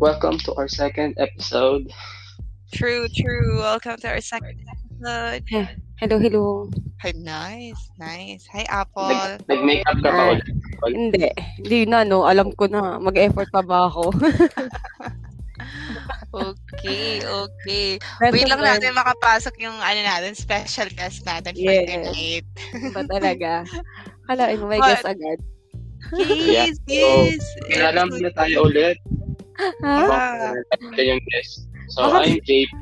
welcome to our second episode. True, true. Welcome to our second episode. Hello, hello. Hi, nice, nice. Hi, Apple. Nag- nag-makeup ka ba Ah. ulit? Hindi. Hindi na, no. Alam ko na. Mag-effort pa ba ako? Okay, okay. Pero Wait lang natin makapasok yung ano natin, special guest natin for Yes. tonight. Ba talaga? Kalain mo, may guess agad. Yes, So, yes. Kilala mo na tayo ulit. Ha? Ah. Yung guest. So, I'm JP.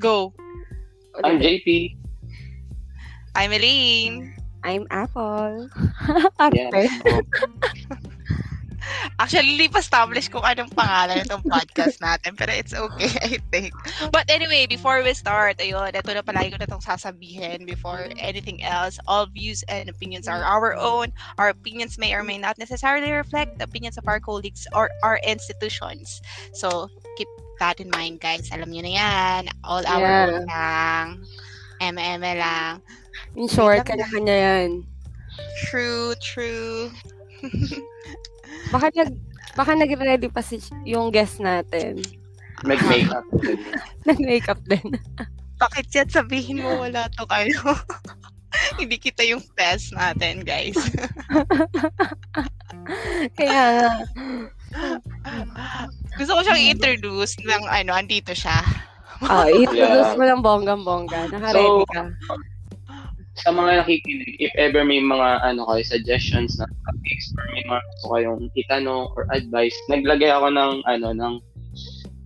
Go. I'm JP. I'm Elaine. I'm Apple. Yeah. Actually, hindi pa establish kung anong pangalan itong podcast natin. Pero it's okay, I think. But anyway, before we start, ayun, ito na palagi ko na itong sasabihin before anything else. All views and opinions are our own. Our opinions may or may not necessarily reflect the opinions of our colleagues or our institutions. So, keep that in mind, guys. Alam nyo na yan. All our Yeah. own lang. MM lang. In short, kanya-kanya yan. True, true. Baka nag baka nag-ready pa si yung guest natin. Mag-makeup. Nag-makeup din. Bakit yan? Sabihin mo wala to kayo. Hindi kita yung test natin, guys. Kaya nga. Gusto ko siyang i-introduce ng ano, andito siya. Oh, introduce Yeah. mo ng bonggang-bongga. Naka-ready So, ka. Sa mga nakikinig, if ever may mga ano kayo, suggestions na topics or may mga gusto kayong itanong or advice, naglagay ako ng ano ng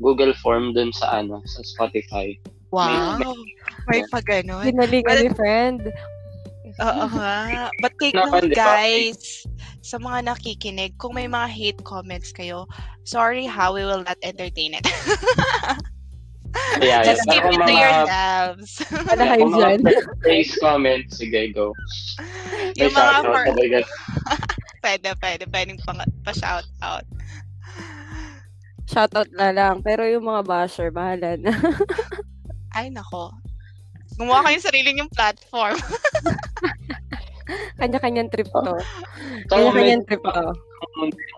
Google form dun sa ano sa Spotify. Wow. May pa ganun. Pinali ka ni friend. Oo nga. But take note, guys. Sa mga nakikinig, kung may mga hate comments kayo, sorry ha, we will not entertain it. Yeah, Just yeah. keep it to mga- yourselves. Ano kayo dyan? praise comments, sige, go. May yung mga for... Pwede, pwede. Pwedeng pa, pa-shout out. Shoutout na lang. Pero yung mga basher, bahala na. Ay, nako. Gumawa kayong sarili yung platform. Kanya-kanyang trip to. Kanya-kanyang trip to.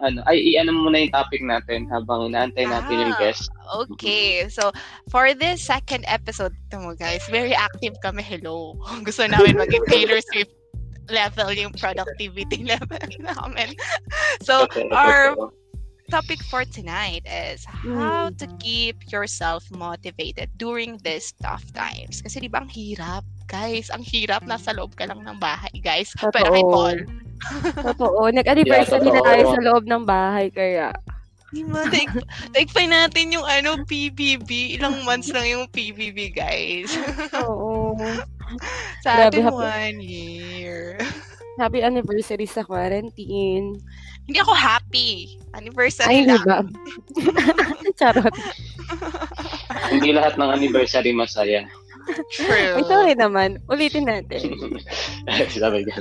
Ano, ay, i-ano muna yung topic natin habang inaantay natin yung Ah. guest. Okay, so for this second episode, ito mo guys, very active kami. Hello. Gusto namin maging Taylor Swift level yung productivity level namin. So, Okay, our okay. topic for tonight is how to keep yourself motivated during these tough times. Kasi di ba ang hirap? Guys, ang hirap. Nasa loob ka lang ng bahay, guys. Pero kay. Paul. Totoo. Nag-anniversary Yeah, na tayo sa loob ng bahay, kaya. Di ba? Take, take pa natin yung ano, PBB. Ilang months lang yung PBB, guys. Oo. Sa Grabe, atin, happy- one year. Happy anniversary sa quarantine. Hindi ako happy. Ay, Anniversary di lang. ba? Charot. Hindi lahat ng anniversary masaya. True. Ay, sorry naman. Ulitin natin. Sabi ka.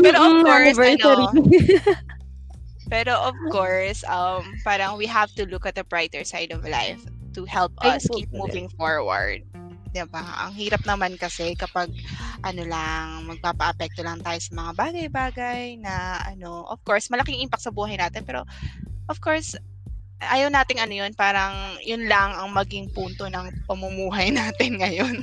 Pero of Mm, course, anniversary. Pero of course, um, parang we have to look at the brighter side of life to help us keep moving forward. Diba? Ang hirap naman kasi kapag ano lang, magpapa-apekto lang tayo sa mga bagay-bagay na ano, of course, malaking impact sa buhay natin. Pero of course, ayaw nating ano yun, parang yun lang ang maging punto ng pamumuhay natin ngayon.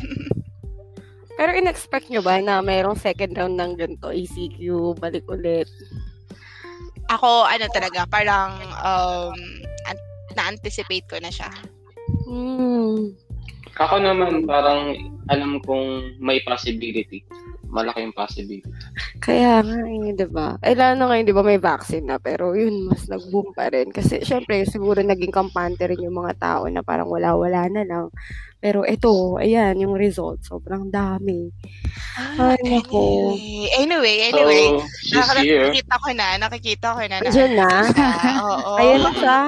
Pero in-expect nyo ba na mayroong second round ng ganito, ECQ, balik ulit? Ako, ano talaga, parang um, an- na-anticipate ko na siya. Hmm. Ako naman, parang alam kong may possibility. Malaking possibility. Kaya nga, eh, di ba? Eh, lalo ngayon, di ba, may vaccine na. Pero yun, mas nag-boom pa rin. Kasi, syempre, siguro naging kampante rin yung mga tao na parang wala-wala na lang. Pero ito, ayan, yung result, sobrang dami. Ay, nako. Anyway, anyway, anyway. So, she's here. nakikita ko na, nakikita ko na. na Andiyan na. Oo. Ayan na siya.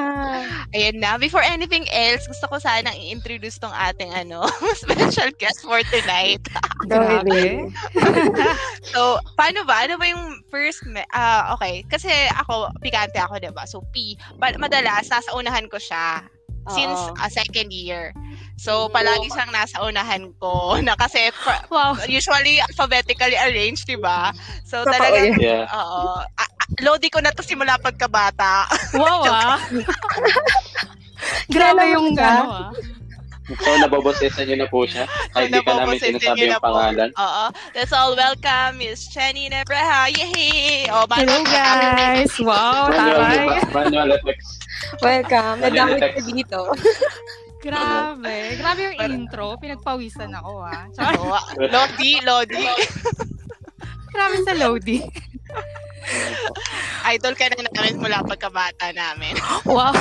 Ayan na. Before anything else, gusto ko sana i-introduce tong ating ano, special guest for tonight. Grabe. So, paano ba? Ano ba yung first, me- ah okay. Kasi ako, pikante ako, di ba? So, P. Pa- madalas, nasa unahan ko siya. Since ah, second year. So, palagi siyang nasa unahan ko. Na kasi, Wow. usually alphabetically arranged, di ba? So, Totoo. Yeah. oo. A- a- Lodi ko na to simula pagkabata. Wow, ah. Grabe yung ka? ano, ah. So, nababosesan niyo na po siya. Kahit di ka namin sinasabi na yung po. pangalan. Oo. Let's all welcome Miss Chenny Nebreha. Yay! Oh, ba- Hello, guys. Wow, taray. manual effects. Welcome. Nadamit ka dito. Grabe. Grabe yung intro. Pinagpawisan ako, ah. Tsaka, Oo. Lodi, Lodi. grabe sa Lodi. Idol ka na namin mula pagkabata namin. Wow.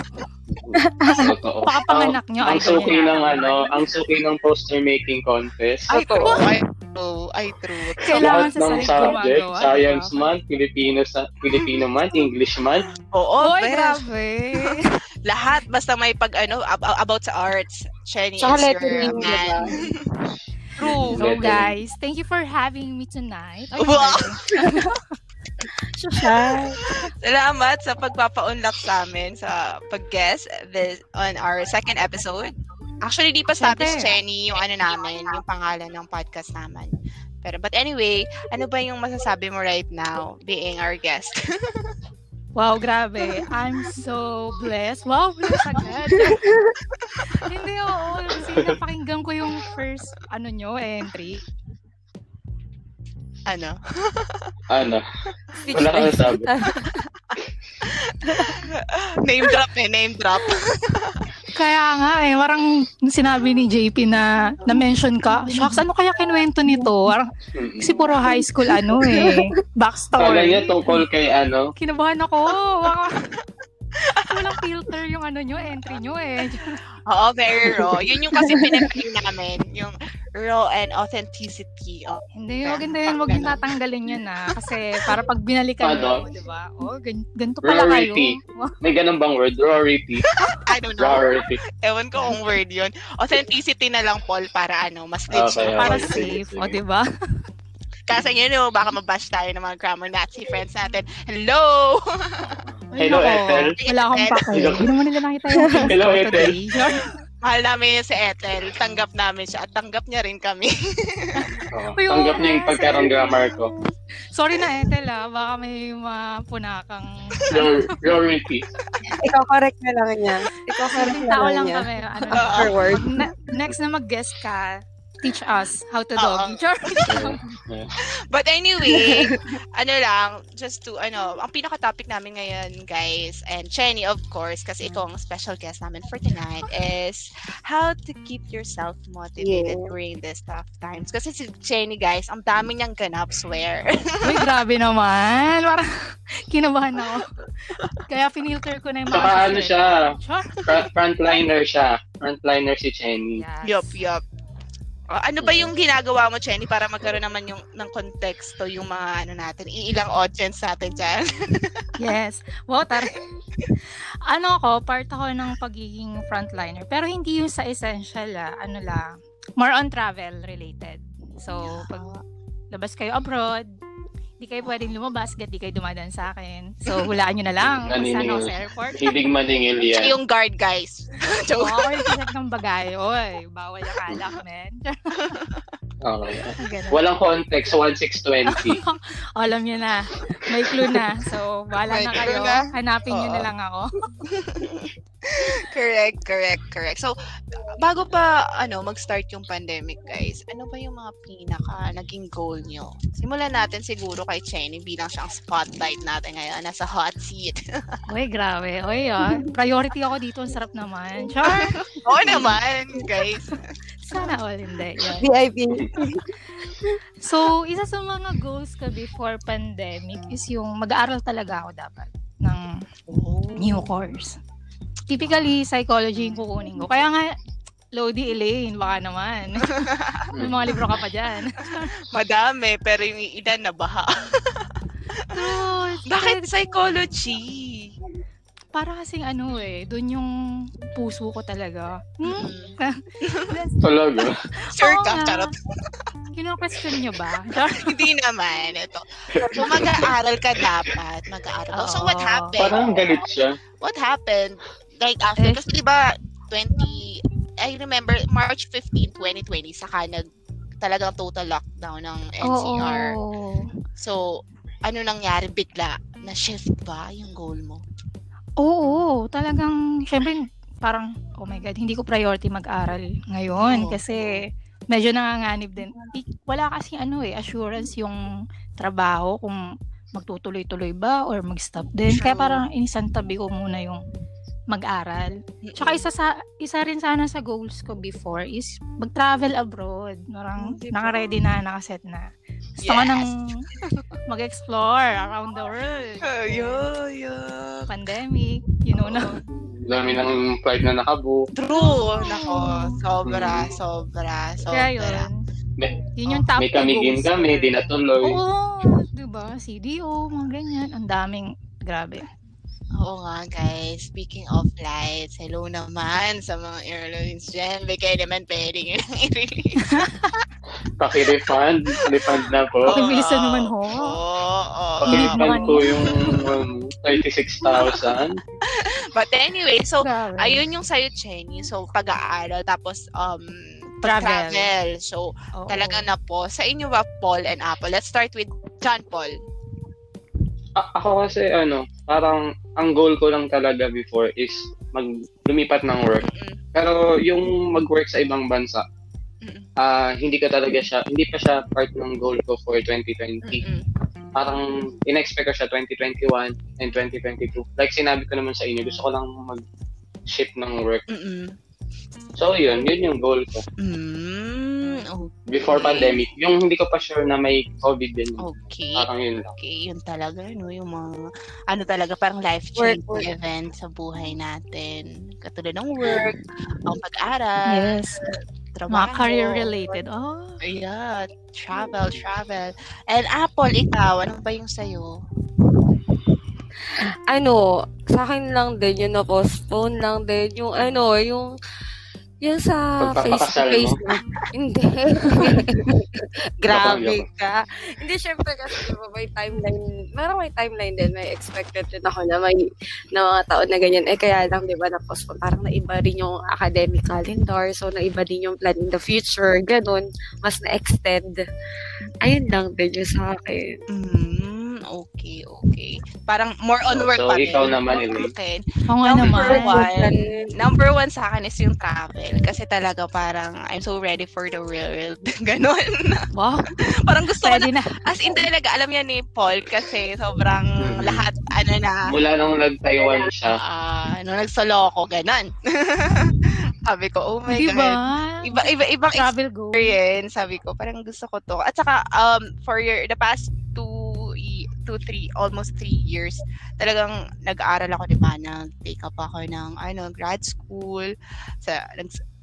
Totoo. Pakapanganak nyo, Ang suki ng ano, ang suki ng poster making contest. Ay, Totoo. Ay, true. Ay, true. Kailangan Lahat sa ng sarili subject, gumagawa, Science diba? month, Filipino, sa, Filipino month, English month. Oo, Oy, grabe. Lahat, basta may pag ano, ab- about sa arts. Is your lettering, man. diba? True. So, guys, thank you for having me tonight. Ay, Wow. Salamat sa pagpapaunlak sa amin sa pag-guest this, on our second episode. Actually, di pa status Siyempre. Chenny yung ano namin, yung pangalan ng podcast namin. Pero, but anyway, ano ba yung masasabi mo right now being our guest? Wow, grabe. I'm so blessed. Wow, blessed agad. Hindi, oo. Kasi napakinggan ko yung first, ano nyo, entry. ano? Ano? Wala kang sabi. name drop eh, name drop. Kaya nga eh, parang sinabi ni JP na na-mention ka, shucks, ano kaya kinuwento nito? Parang, kasi puro high school ano eh, Kala niya backstory. tungkol kay ano, Kinabahan ako. Walang filter yung ano nyo, entry nyo eh. Oo, very raw. Yun yung kasi pinapain namin, yung raw and authenticity. Oh, Hindi, wag hindi yun, wag yung tatanggalin yun ah. Kasi para pag binalikan mo, di ba? Oh, gan- ganito pala kayo. Rarity. may ganun bang word? Rarity. I don't know. Rarity. Ewan ko kung word yun. Authenticity na lang, Paul, para ano, mas legit. Okay, Para okay. safe. O, di ba? Kasi yun, know, baka mabash tayo ng mga grammar Nazi friends natin. Hello! Hello. Ethel. Wala akong. Hello. Hindi naman nila nakita yung Hello, Ethel. Mahal namin si Ethel. Tanggap namin siya at tanggap niya rin kami. Oo. Uy, Tanggap niya yung sorry. grammar ko. Sorry na, Ethel ah. Baka may mapunakang... Rar- Rarity. Ikaw correct na lang niya. Ikaw correct na Tao lang lang niya. kami. Ano, Afterward. Pag na- next na mag-guest ka, teach us how to. Char. But anyway, ano lang, just to, ano, ang pinaka-topic namin ngayon, guys, and Chenny, of course, kasi ikaw ang special guest namin for tonight, is how to keep yourself motivated Yeah. during these tough times. Kasi si Chenny, guys, ang dami niyang ganap, swear. Uy, grabe naman. Parang kinabahan ako. Kaya finilter ko na yung mga... Saka ano siya, frontliner siya. Frontliner si Chenny. Yes. yup, yup. Ano ba yung ginagawa mo, Chenny, para magkaroon naman yung ng konteksto yung mga ano natin, iilang audience natin dyan? Yes. Wow, tar. ano ako, part ako ng pagiging frontliner. Pero hindi yung sa essential, ah. ano lang. More on travel related. So, pag labas kayo abroad, di kayo pwedeng lumabas, di kayo dumadaan sa akin. So, hulaan nyo na lang. Naniningil. sa airport. Hilig maningil Siya yan. yung guard, guys. Oo, Joke. or check ng bagay. Oy, bawal akalak, men. Okay. Ganun. Walang context, 1620. Alam nyo na. May clue na. So, May na kayo. na? Hanapin nyo na Oo. lang ako. Correct, correct, correct. So, bago pa ano mag-start yung pandemic, guys, ano ba yung mga pinaka naging goal nyo? Simulan natin siguro kay Chenny bilang siyang spotlight natin ngayon. Nasa hot seat. Uy, grabe. Uy, ah. Priority ako dito. Ang sarap naman. Char! Oo naman, guys. Sana all hindi. VIP. So, isa sa mga goals ko before pandemic is yung mag-aaral talaga ako dapat ng new course. Typically, psychology yung kukunin ko. Kaya nga, Lodi Elaine, baka naman. May mga libro ka pa dyan. Madami, pero yung ilan na baha. True. Bakit psychology? Para kasing ano eh, doon yung puso ko talaga. Hmm? Talaga. Sure ka, charot. Kino-question nyo ba? Hindi naman. Ito. So, mag-aaral ka dapat. Mag-aaral ka. So, what happened? Parang galit siya. what happened? Like after, Eh. kasi di ba 20, I remember March 15, 2020, saka nag talagang total lockdown ng NCR. Oo. So, ano nangyari bigla? Na-shift ba yung goal mo? Oo, talagang, syempre, parang, oh my God, hindi ko priority mag-aral ngayon Oo. kasi medyo nanganganib din. Di- Wala kasi ano eh, assurance yung trabaho kung magtutuloy-tuloy ba or mag-stop din. Kaya True. parang inisantabi ko muna yung mag-aral. Tsaka isa sa isa rin sana sa goals ko before is mag-travel abroad. Parang Mm, diba? naka-ready na, nakaset na. Gusto ko Yes. nang mag-explore around the world. yeah, yeah. Pandemic, you know na. Dami ng flight na nakabook. True. Nako, sobra, Mm. sobra, sobra. Kaya yun. May, Yun yung top may kamigin kami, ko. di natuloy. Oo, diba? CDO, mga ganyan. Ang daming, grabe. Oo nga, guys. Speaking of flights, hello naman sa mga airlines dyan. Baka naman pwede nyo lang i-release. Paki-refund. refund na po. Pakibilisan naman ho. Oo, oo. Paki- Paki-refund po yung um, 36,000. But anyway, so, Grabe. ayun yung sa'yo, Chenny. So, pag-aaral, tapos, um, Travel. travel. So, Oo. talaga na po. Sa inyo ba, Paul and Apple? Let's start with John Paul. A- ako kasi ano, parang ang goal ko lang talaga before is mag lumipat ng work. Mm-mm. Pero yung mag-work sa ibang bansa, ah hindi ko talaga siya, hindi pa siya part ng goal ko for 2020. Mm-mm. Parang in-expect ko siya 2021 and 2022. Like sinabi ko naman sa inyo, gusto ko lang mag-shift ng work. So yun, yun yung goal ko. Mm, okay. Before pandemic, yung hindi ko pa sure na may COVID din. Okay. Parang yun lang. Okay, yun talaga, no? Yung mga, ano talaga, parang life-changing Work, work. event sa buhay natin. Katulad ng work, ang pag-aral, Yes. trabaho. Mga career-related. Oh. Yeah, travel, travel. And Apple, ikaw, ano ba yung sa'yo? Ano, sa akin lang din, yung na-postpone lang din, yung ano, yung, yung sa face-to-face mo? Hindi. Grabe ka. Hindi, syempre kasi di ba may timeline, parang may timeline din, may expected din ako na may, na mga taon na ganyan. Eh, kaya lang, di ba, na-postpone. Parang naiba rin yung academic calendar, so naiba din yung plan in the future, ganun, mas na-extend. Ayun lang din yung sa akin. Mm, okay, okay. Parang more on So, work so pa rin. ikaw naman, Elaine. Okay. Oo nga Number naman. one, number one sa akin is yung travel. Kasi talaga parang I'm so ready for the real world. Ganon. Wow. parang gusto ko na, Pwede na. as in talaga, alam yan ni Paul kasi sobrang Mhm. lahat, ano na, Mula nung nag-Taiwan siya, ah, nung nagsolo ko, ganon. sabi ko, oh my Di God. ba? Iba, iba, ibang Travel experience, sabi ko, parang gusto ko to. At saka, um, for your, the past two, three, almost three years, talagang nag-aaral ako, di ba, nag-take up ako ng, ano, grad school, sa,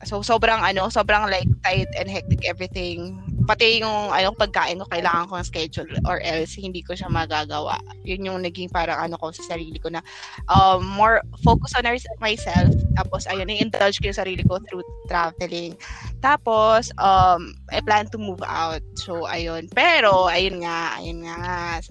so, sobrang, ano, sobrang, like, tight and hectic everything. Pati yung, ano, pagkain ko, kailangan ko ng schedule, or else, hindi ko siya magagawa. Yun yung naging parang, ano ko, sa sarili ko na, um, more focus on myself, tapos, ayun, i-indulge ko yung sarili ko through traveling. Tapos, um, I plan to move out. So, ayun. Pero, ayun nga, ayun nga,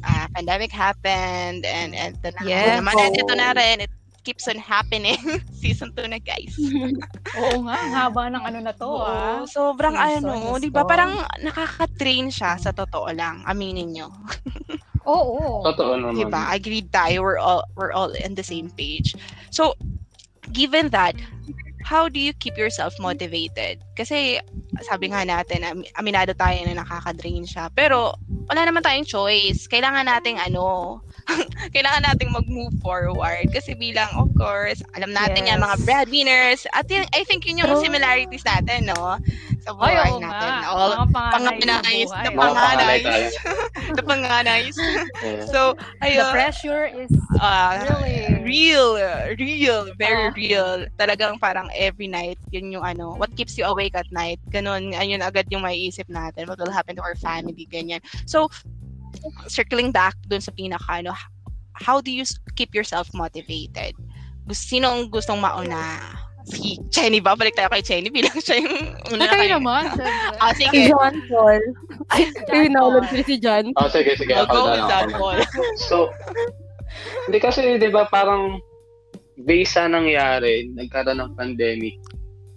ah, pandemic happened, and, and ito na, Yes. naman, and ito na rin, it keeps on happening. Season 2 na, guys. Oo nga, ang haba ng ano na to, ah. Oo, sobrang Season, ano, di ba, parang nakaka-train siya sa totoo lang, aminin nyo. Oo. totoo naman. Diba? Agreed tayo. We're all we're all on the same page. So, given that, how do you keep yourself motivated? Kasi sabi nga natin, am- aminado tayo na nakaka-drain siya. Pero wala naman tayong choice. Kailangan nating ano, kailangan nating mag-move forward. Kasi bilang, of course, alam natin Yes. yan, mga breadwinners. At yun, I think yun yung True. similarities natin, no? Sa Ay, buhay oo natin. nga. All, the panganay tayo. the panganay. Yeah. So, The ayun. pressure is Ah, Really? real, uh, real, very Ah. real. Talagang parang every night, yun yung ano, what keeps you awake at night. Ganon, ayun agad yung maiisip natin. What will happen to our family, ganyan. So, circling back dun sa pinaka, ano, how do you s- keep yourself motivated? Gus- Sinong gustong mauna? Si Chenny ba? Balik tayo kay Chenny bilang siya yung una na Kayo naman. Ah, Si sige. John Paul. Ay, Ay, volunteer si John. Oh, sige, sige. I'll go na with na. one. So, hindi kasi, di ba, parang based sa nangyari, nagkaroon ng pandemic,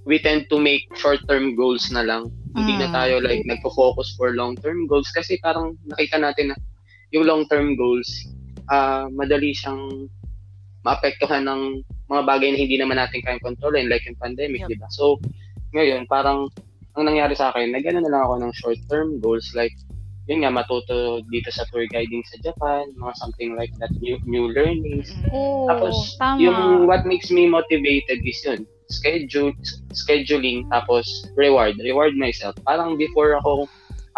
we tend to make short-term goals na lang. Hindi na Mm. tayo like nagpo-focus for long-term goals kasi parang nakita natin na yung long-term goals, ah madali siyang maapektuhan ng mga bagay na hindi naman natin kayang kontrolin, like yung pandemic, Yep. di ba? So, ngayon, parang, ang nangyari sa akin, nag na lang ako ng short-term goals, like, yun nga, matuto dito sa tour guiding sa Japan, mga something like that, new, new learnings. Oo, Tapos, tama. yung what makes me motivated is yun, schedule, scheduling, tapos reward, reward myself. Parang before ako,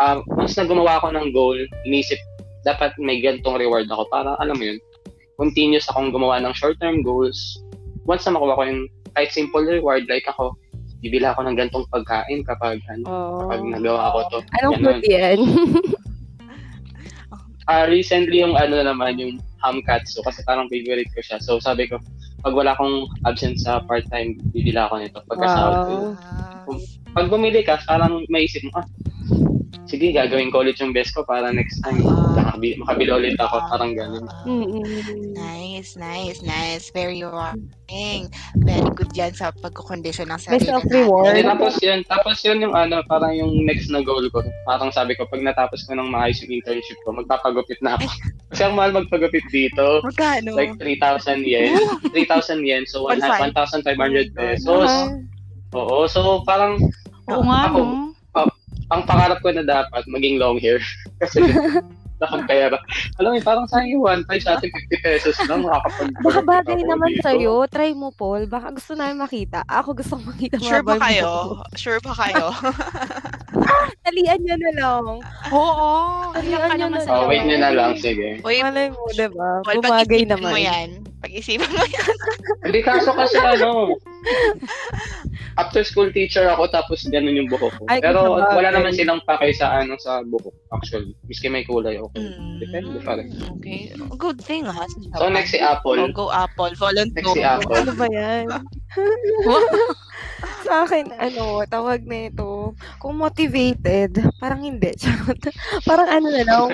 uh, once na gumawa ako ng goal, inisip, dapat may gantong reward ako. Para, alam mo yun, continuous akong gumawa ng short-term goals. Once na makuha ko yung kahit simple reward, like ako, bibila ako ng gantong pagkain kapag, ano, Oh. kapag nagawa ko to. Anong food yan? Ah, recently yung ano naman, yung ham katsu, kasi parang favorite ko siya. So sabi ko, pag wala akong absent sa part-time, bibila ako nito. Pagkasahod ko. Wow. Ah. Pag bumili ka, parang maisip mo, ah, sige, gagawin ko ulit yung best ko para next time Ah. makabili, makabili ulit ako. Parang ganun. Mm-mm. Nice, nice, nice. Very rewarding. Very good yan sa pagkukondisyon ng sarili self-reward. And natin. tapos yun, tapos yun yung ano, parang yung next na goal ko. Parang sabi ko, pag natapos ko ng maayos yung internship ko, magpapagupit na ako. Kasi ang mahal magpagupit dito. Magkano? Like 3,000 yen. 3,000 yen. So, One five. 1,500 pesos. Ah, Oo. So, parang Oo nga, ako, no? Ang pangarap ko na dapat maging long hair. Kasi nakapera. Alam mo, parang sayang yung 1.5 sa atin 50 pesos lang makakapag Baka bagay naman dito. sa'yo. Try mo, Paul. Baka gusto namin makita. Ako gusto kong makita. Sure ba kayo? buhok. Sure ba kayo? Talian niya na lang. Oo. Yun naman na sa Oh, lang? wait nyo na lang. Sige. Uy, Malay mo, diba? Paul, Bumagay naman. mo yan. Pag-isipan mo yan. Hindi kaso kasi ano, after school teacher ako tapos ganun yung buhok ko. Ay, Pero wala naman silang pakay sa ano sa buhok actually. Miski may kulay okay. Depende pa rin. Mm, Okay. Good thing, ha? So next si Oh, Apple. go Apple. Volunteer. Next si Apple. Ano ba yan? Sa akin, ano, tawag na ito, kung motivated, parang hindi. Parang ano na lang,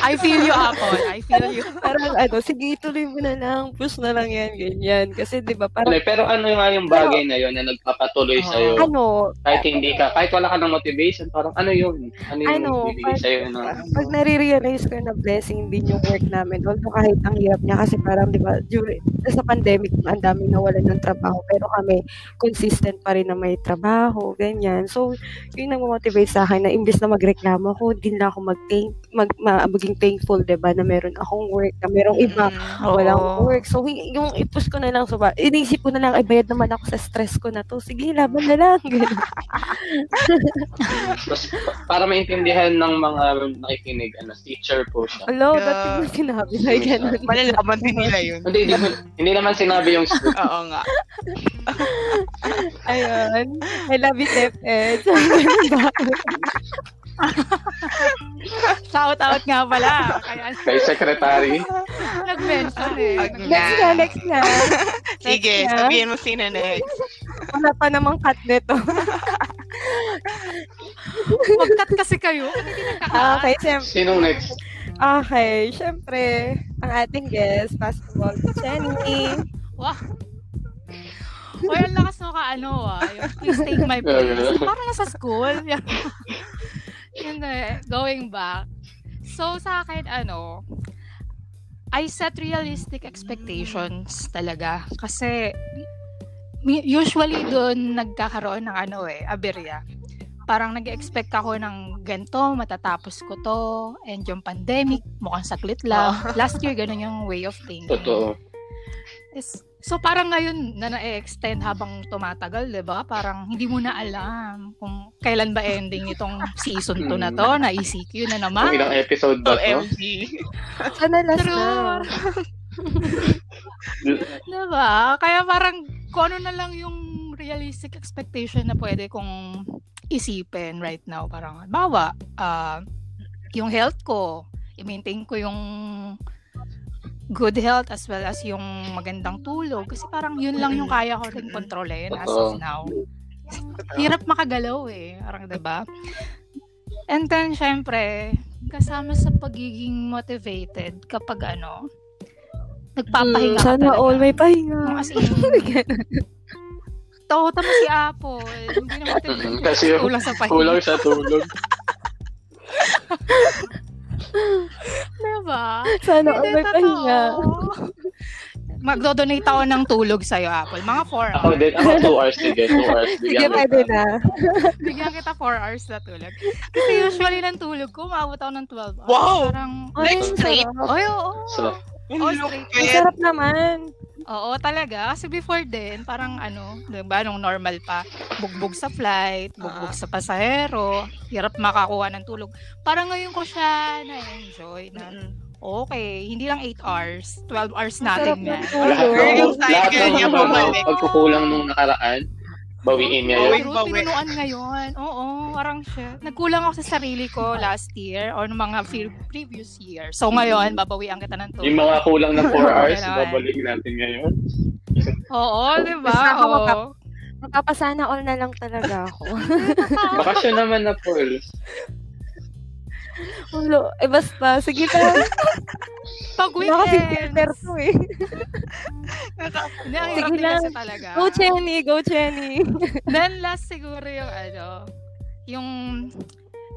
I feel you, Apple. I feel you. parang ano, sige, ituloy mo na lang, push na lang yan, ganyan. Kasi, di ba, parang, Pero ano nga yung bagay na yun na nagpapatuloy Oo. sa'yo? ano, Kahit hindi ka, kahit wala ka ng motivation, parang ano yun? Ano yung Ano, bibigay pag- sa'yo na? pag nare-realize ko na blessing din yung work namin, although kahit ang hirap niya, kasi parang, di ba, during, sa pandemic, ang daming nawalan ng trabaho, pero kami, consistent pa rin na may trabaho, ganyan. So, yun ang motivate sa akin na imbes na magreklamo ako, din na ako mag-thank, mag, ma, maging thankful, di ba, na meron akong work, na merong iba, Mm, walang oo. work. So, yung i-push ko na lang, so ba, inisip ko na lang, ay, bayad naman ako sa stress ko na to. Sige, laban na lang. Tapos, para maintindihan ng mga nakikinig, ano, teacher po siya. Hello, Yeah. dati mo sinabi na ganun. Malalaman din nila yun. Hindi, hindi, hindi naman sinabi yung school. Oo nga. Ayun. I love you, ba? Shout out nga pala. Kaya Kay secretary. nag-mention eh. Next na, next na. Sige, Next na. sabihin mo sino next. Wala pa namang cut nito. Mag-cut kasi kayo. Hindi nagka-cut. Okay, syempre. Sinong next? Okay, syempre, ang ating guest, basketball, Jenny. Wow. Uy, ang lakas mo ka, ano ah. Yung, please take my place. Parang nasa school. Hindi, going back. So, sa akin, ano, I set realistic expectations talaga. Kasi, usually doon nagkakaroon ng ano eh, aberya. Parang nag-expect ako ng ganito, matatapos ko to, and yung pandemic, mukhang saklit lang. Last year, ganun yung way of thinking. Totoo. Is, so parang ngayon na na-extend habang tumatagal, 'di ba? Parang hindi mo na alam kung kailan ba ending itong season 2 na to, na ECQ na Kung naman. ilang episode ba to? OMG. Sana last na. 'Di ba? Kaya parang kung ano na lang yung realistic expectation na pwede kong isipin right now. Parang, bawa, ah, yung health ko, i-maintain ko yung good health as well as yung magandang tulog. Kasi parang yun lang yung kaya ko rin kontrolin as of now. Hirap makagalaw eh. Parang, 'di ba? And then, syempre, kasama sa pagiging motivated kapag ano, nagpapahinga Mm, ka sana all may pahinga. As in, to, tama si Apple. Hindi na motivated. Kasi yung Kulang sa pahinga. kulang sa tulog. Diba? Sana all pahinga. Magdo-donate ako ng tulog sa'yo, Apple. Mga 4 Ako hours. din, ako 2 hours, sige, 2 hours. Sige, Bigyan pwede kita. na. Bigyan kita 4 hours na tulog. Kasi usually ng tulog ko, umabot ako ng 12 hours. Wow! Parang, Like straight? Ay, oo. So, Oh, Look straight. Ang at sarap naman. Oo, talaga. Kasi before din, parang ano, diba, nung normal pa, bugbog sa flight, bugbog Ah. sa pasahero, hirap makakuha ng tulog. Parang ngayon ko siya na-enjoy na, okay, hindi lang 8 hours, 12 hours Ang sarap natin tulog. ng, Yung cycle ng niya bumalik. pagkukulang nung nakaraan, bawiin niya Oo, yun. true, Bawi. pinunuan ngayon. Oo, parang siya. Nagkulang ako sa sarili ko last year or nung mga previous year. So ngayon, babawian kita ng tulog. Yung mga kulang na 4 hours, babalik natin ngayon. Oo, di ba? Oo. Magpapasana all na lang talaga ako. Bakasyon naman na, Paul. Ulo, eh basta, sige na. Pag weekends. filter to eh. Ang Sige lang. talaga. Go, Chenny! Go, Chenny! Then last siguro yung ano, yung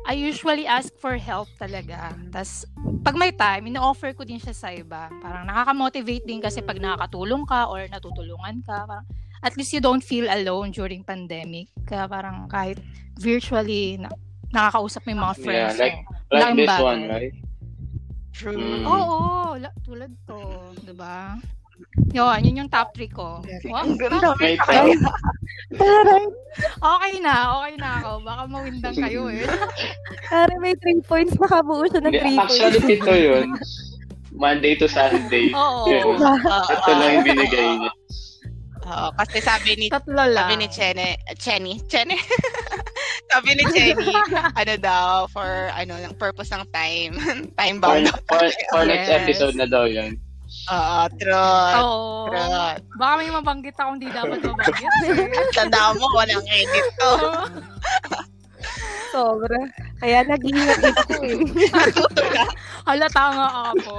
I usually ask for help talaga. Tapos, pag may time, ino-offer ko din siya sa iba. Parang nakaka-motivate din kasi pag nakakatulong ka or natutulungan ka, parang at least you don't feel alone during pandemic. Kaya parang kahit virtually na, nakakausap mo yung mga Yeah, friends like- mo. Like Laking this bagay. one, right? True. Mm. Oo, la- tulad to. Diba? Yun, yun yung top 3 ko. Wow, Ang ganda. Okay na, okay na ako. Baka mawindang kayo eh. Taray, may 3 points. Nakabuo siya ng 3 Hindi, points. Actually, pito yun. Monday to Sunday. Oo. Yun. Oo, Ito lang yung binigay niya. oo, kasi sabi ni Tatlo lang. sabi ni Chene, Chenny, Chene. sabi ni Chenny, ano daw, for, ano, ng purpose ng time. time For, bound. for, for next Yes. episode na daw yun. Oo, true. Oo. True. Baka may mabanggit akong di dapat mabanggit. Tanda mo, walang edit to. Sobra. Kaya nag-iingat ako eh. Halata nga ako.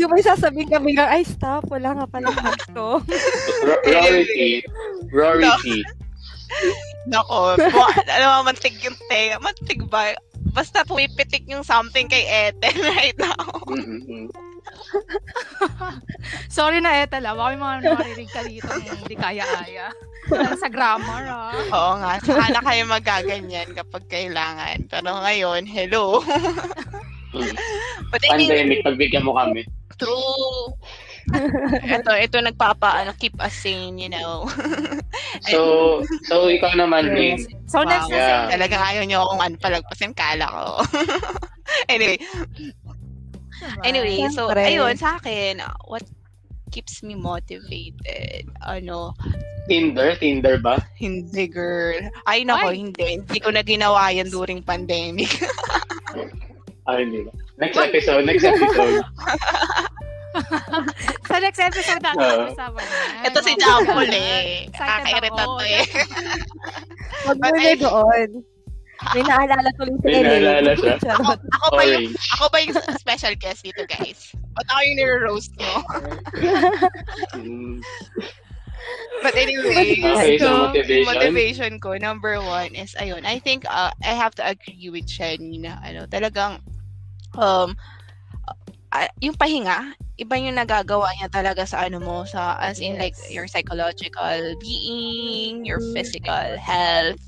yung may sasabihin kami nga, ay stop, wala nga palang to. R- Rarity. Nako, bu- alam mo, mantig yung te. Mantig ba? Basta pumipitik yung something kay Ethel right now. Sorry na Ethel ah. Baka may mga nakarinig ka dito hindi kaya-aya. Sa grammar ah. Oo nga, saka na kayo magaganyan kapag kailangan. Pero ngayon, hello. Mm. But I mean, Pandemic, pagbigyan mo kami. true. ito, ito nagpapa, ano, keep us sane, you know. So, so ikaw naman. Yes. So next Wow. na Yeah. Talagang ayaw niyo akong ano, palagpasin kala ko. anyway, anyway, so, ayun, sa akin, what keeps me motivated? Ano, Tinder? Tinder ba? hindi girl. Ay, nako, Ay. hindi. Hindi ko na ginawa yan during pandemic. Ay, hindi ba? Next episode, next episode. Sa next episode natin Oo. pag-usapan yan. Ito si Jampol eh. Ako. to eh. Huwag mo But na doon. May naalala tuloy si May Elaine. naalala siya. Charot. Ako ba yung, ako ba yung special guest dito, guys? Ba't ako yung nire-roast? Mm. But anyway, Okay, so so, motivation. motivation ko, number one is, ayun, I think uh, I have to agree with Jenny na, ano, talagang, um, uh, yung pahinga, iba yung nagagawa niya talaga sa ano mo, sa, as in, like, Yes. your psychological being, your physical health,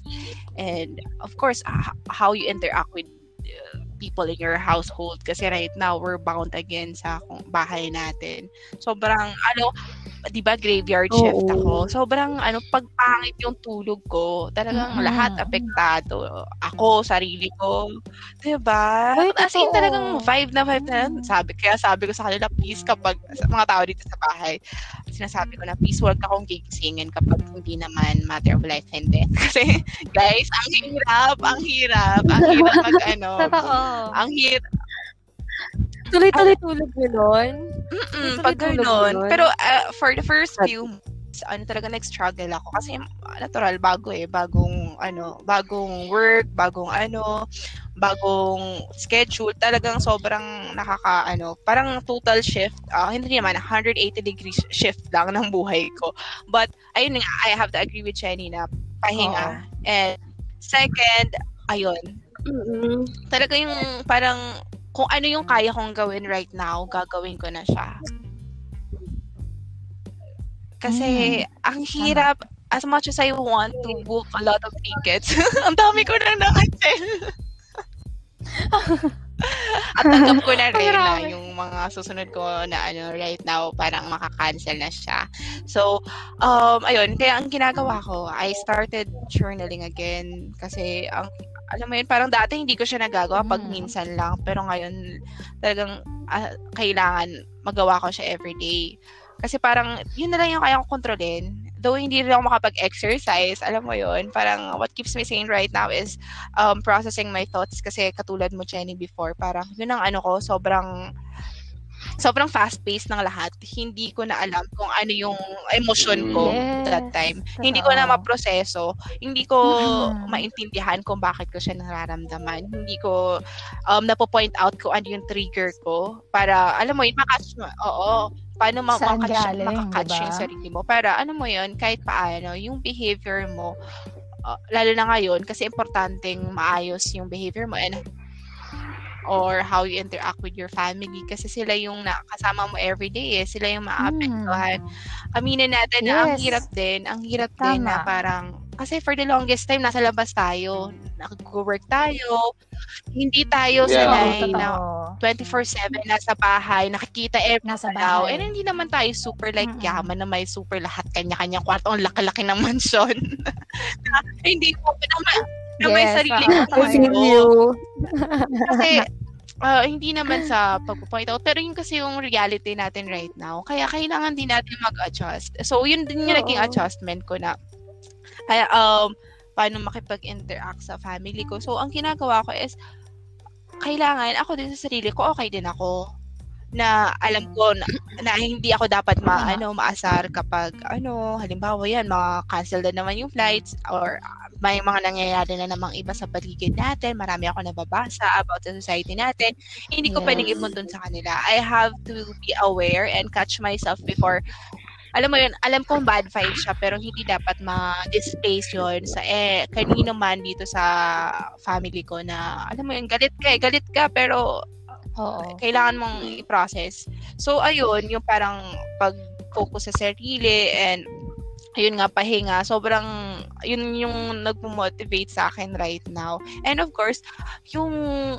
and, of course, h- how you interact with uh, people in your household kasi right now we're bound again sa bahay natin. Sobrang ano 'di ba graveyard shift Oo. ako. Sobrang ano pagpangit yung tulog ko. Talagang Mm-mm. lahat apektado. Ako, sarili ko. 'Di ba? As in talagang vibe na vibe na sabi kaya sabi ko sa kanila please kapag sa mga tao dito sa bahay sinasabi ko na please wag akong gigisingin kapag hindi naman matter of life and death. Kasi guys, ang hirap, ang hirap, ang hirap mag ano. Ang hirap. Tuloy-tuloy tulog mo nun. Mm, Tuloy-tuloy pag ganun. Pero uh, for the first few months, ano talaga nag-struggle ako. Kasi uh, natural bago eh. Bagong ano bagong work bagong ano bagong schedule. Talagang sobrang nakaka ano parang total shift. Ah, hindi naman 180 degrees shift lang ng buhay ko. But ayun nga I have to agree with Jenny na pahinga. And second ayun. Mm-mm. talaga yung parang kung ano yung kaya kong gawin right now, gagawin ko na siya. Kasi ang hirap, as much as I want to book a lot of tickets, ang dami ko na na-cancel. At tanggap ko na rin na yung mga susunod ko na ano right now parang makakancel na siya. So, um, ayun, kaya ang ginagawa ko, I started journaling again kasi ang alam mo yun, parang dati hindi ko siya nagagawa pag Mm. minsan lang. Pero ngayon, talagang ah, kailangan magawa ko siya everyday. Kasi parang, yun na lang yung kaya kong kontrolin. Though hindi rin ako makapag-exercise, alam mo yun, parang what keeps me sane right now is um, processing my thoughts kasi katulad mo, Jenny, before, parang yun ang ano ko, sobrang sobrang fast-paced ng lahat. Hindi ko na alam kung ano yung emosyon ko Yes. that time. Hindi ko na maproseso. Hindi ko Mm. maintindihan kung bakit ko siya nararamdaman. Hindi ko um, napo-point out kung ano yung trigger ko para, alam mo yun, mo. Oo. Paano ma- Saan makatch, galing, makakatch diba? yung sarili mo. Para, ano mo yun, kahit paano, yung behavior mo, uh, lalo na ngayon, kasi importanteng maayos yung behavior mo and or how you interact with your family kasi sila yung nakasama mo everyday eh. Sila yung maapektuhan. Aminin natin na ang. Yes. hirap din. Ang hirap din na Tama. parang kasi for the longest time nasa labas tayo. Nag-work tayo. Hindi tayo Yeah. sanay Totoo. na 24/7 nasa bahay, nakikita every Nasa araw. bahay. And hindi naman tayo super like Mm-mm. yaman na may super lahat kanya-kanyang kwarto. Ang laki-laki ng mansyon. na, hindi ko na, ma- na may Yes, sarili oo. kong I feel kwarto. you. Kasi, ah, hindi naman sa pag-point out, pero yun kasi yung reality natin right now. Kaya kailangan din natin mag-adjust. So, yun din yung Oo. naging adjustment ko na, kaya, um, paano makipag-interact sa family ko. So, ang ginagawa ko is, kailangan ako din sa sarili ko, okay din ako na alam ko na, na hindi ako dapat ma, ano, maasar kapag ano, halimbawa yan, mga-cancel na naman yung flights or uh, may mga nangyayari na namang iba sa paligid natin, marami ako nababasa about the society natin, hindi ko Yes. pwedeng ipuntun sa kanila. I have to be aware and catch myself before alam mo yun, alam kong bad vibes siya, pero hindi dapat ma-displace yun sa eh, kanino man dito sa family ko na, alam mo yun, galit ka eh, galit ka, pero Oo. kailangan mong i-process. So, ayun, yung parang pag-focus sa sarili and ayun nga, pahinga. Sobrang, yun yung nagpo-motivate sa akin right now. And of course, yung,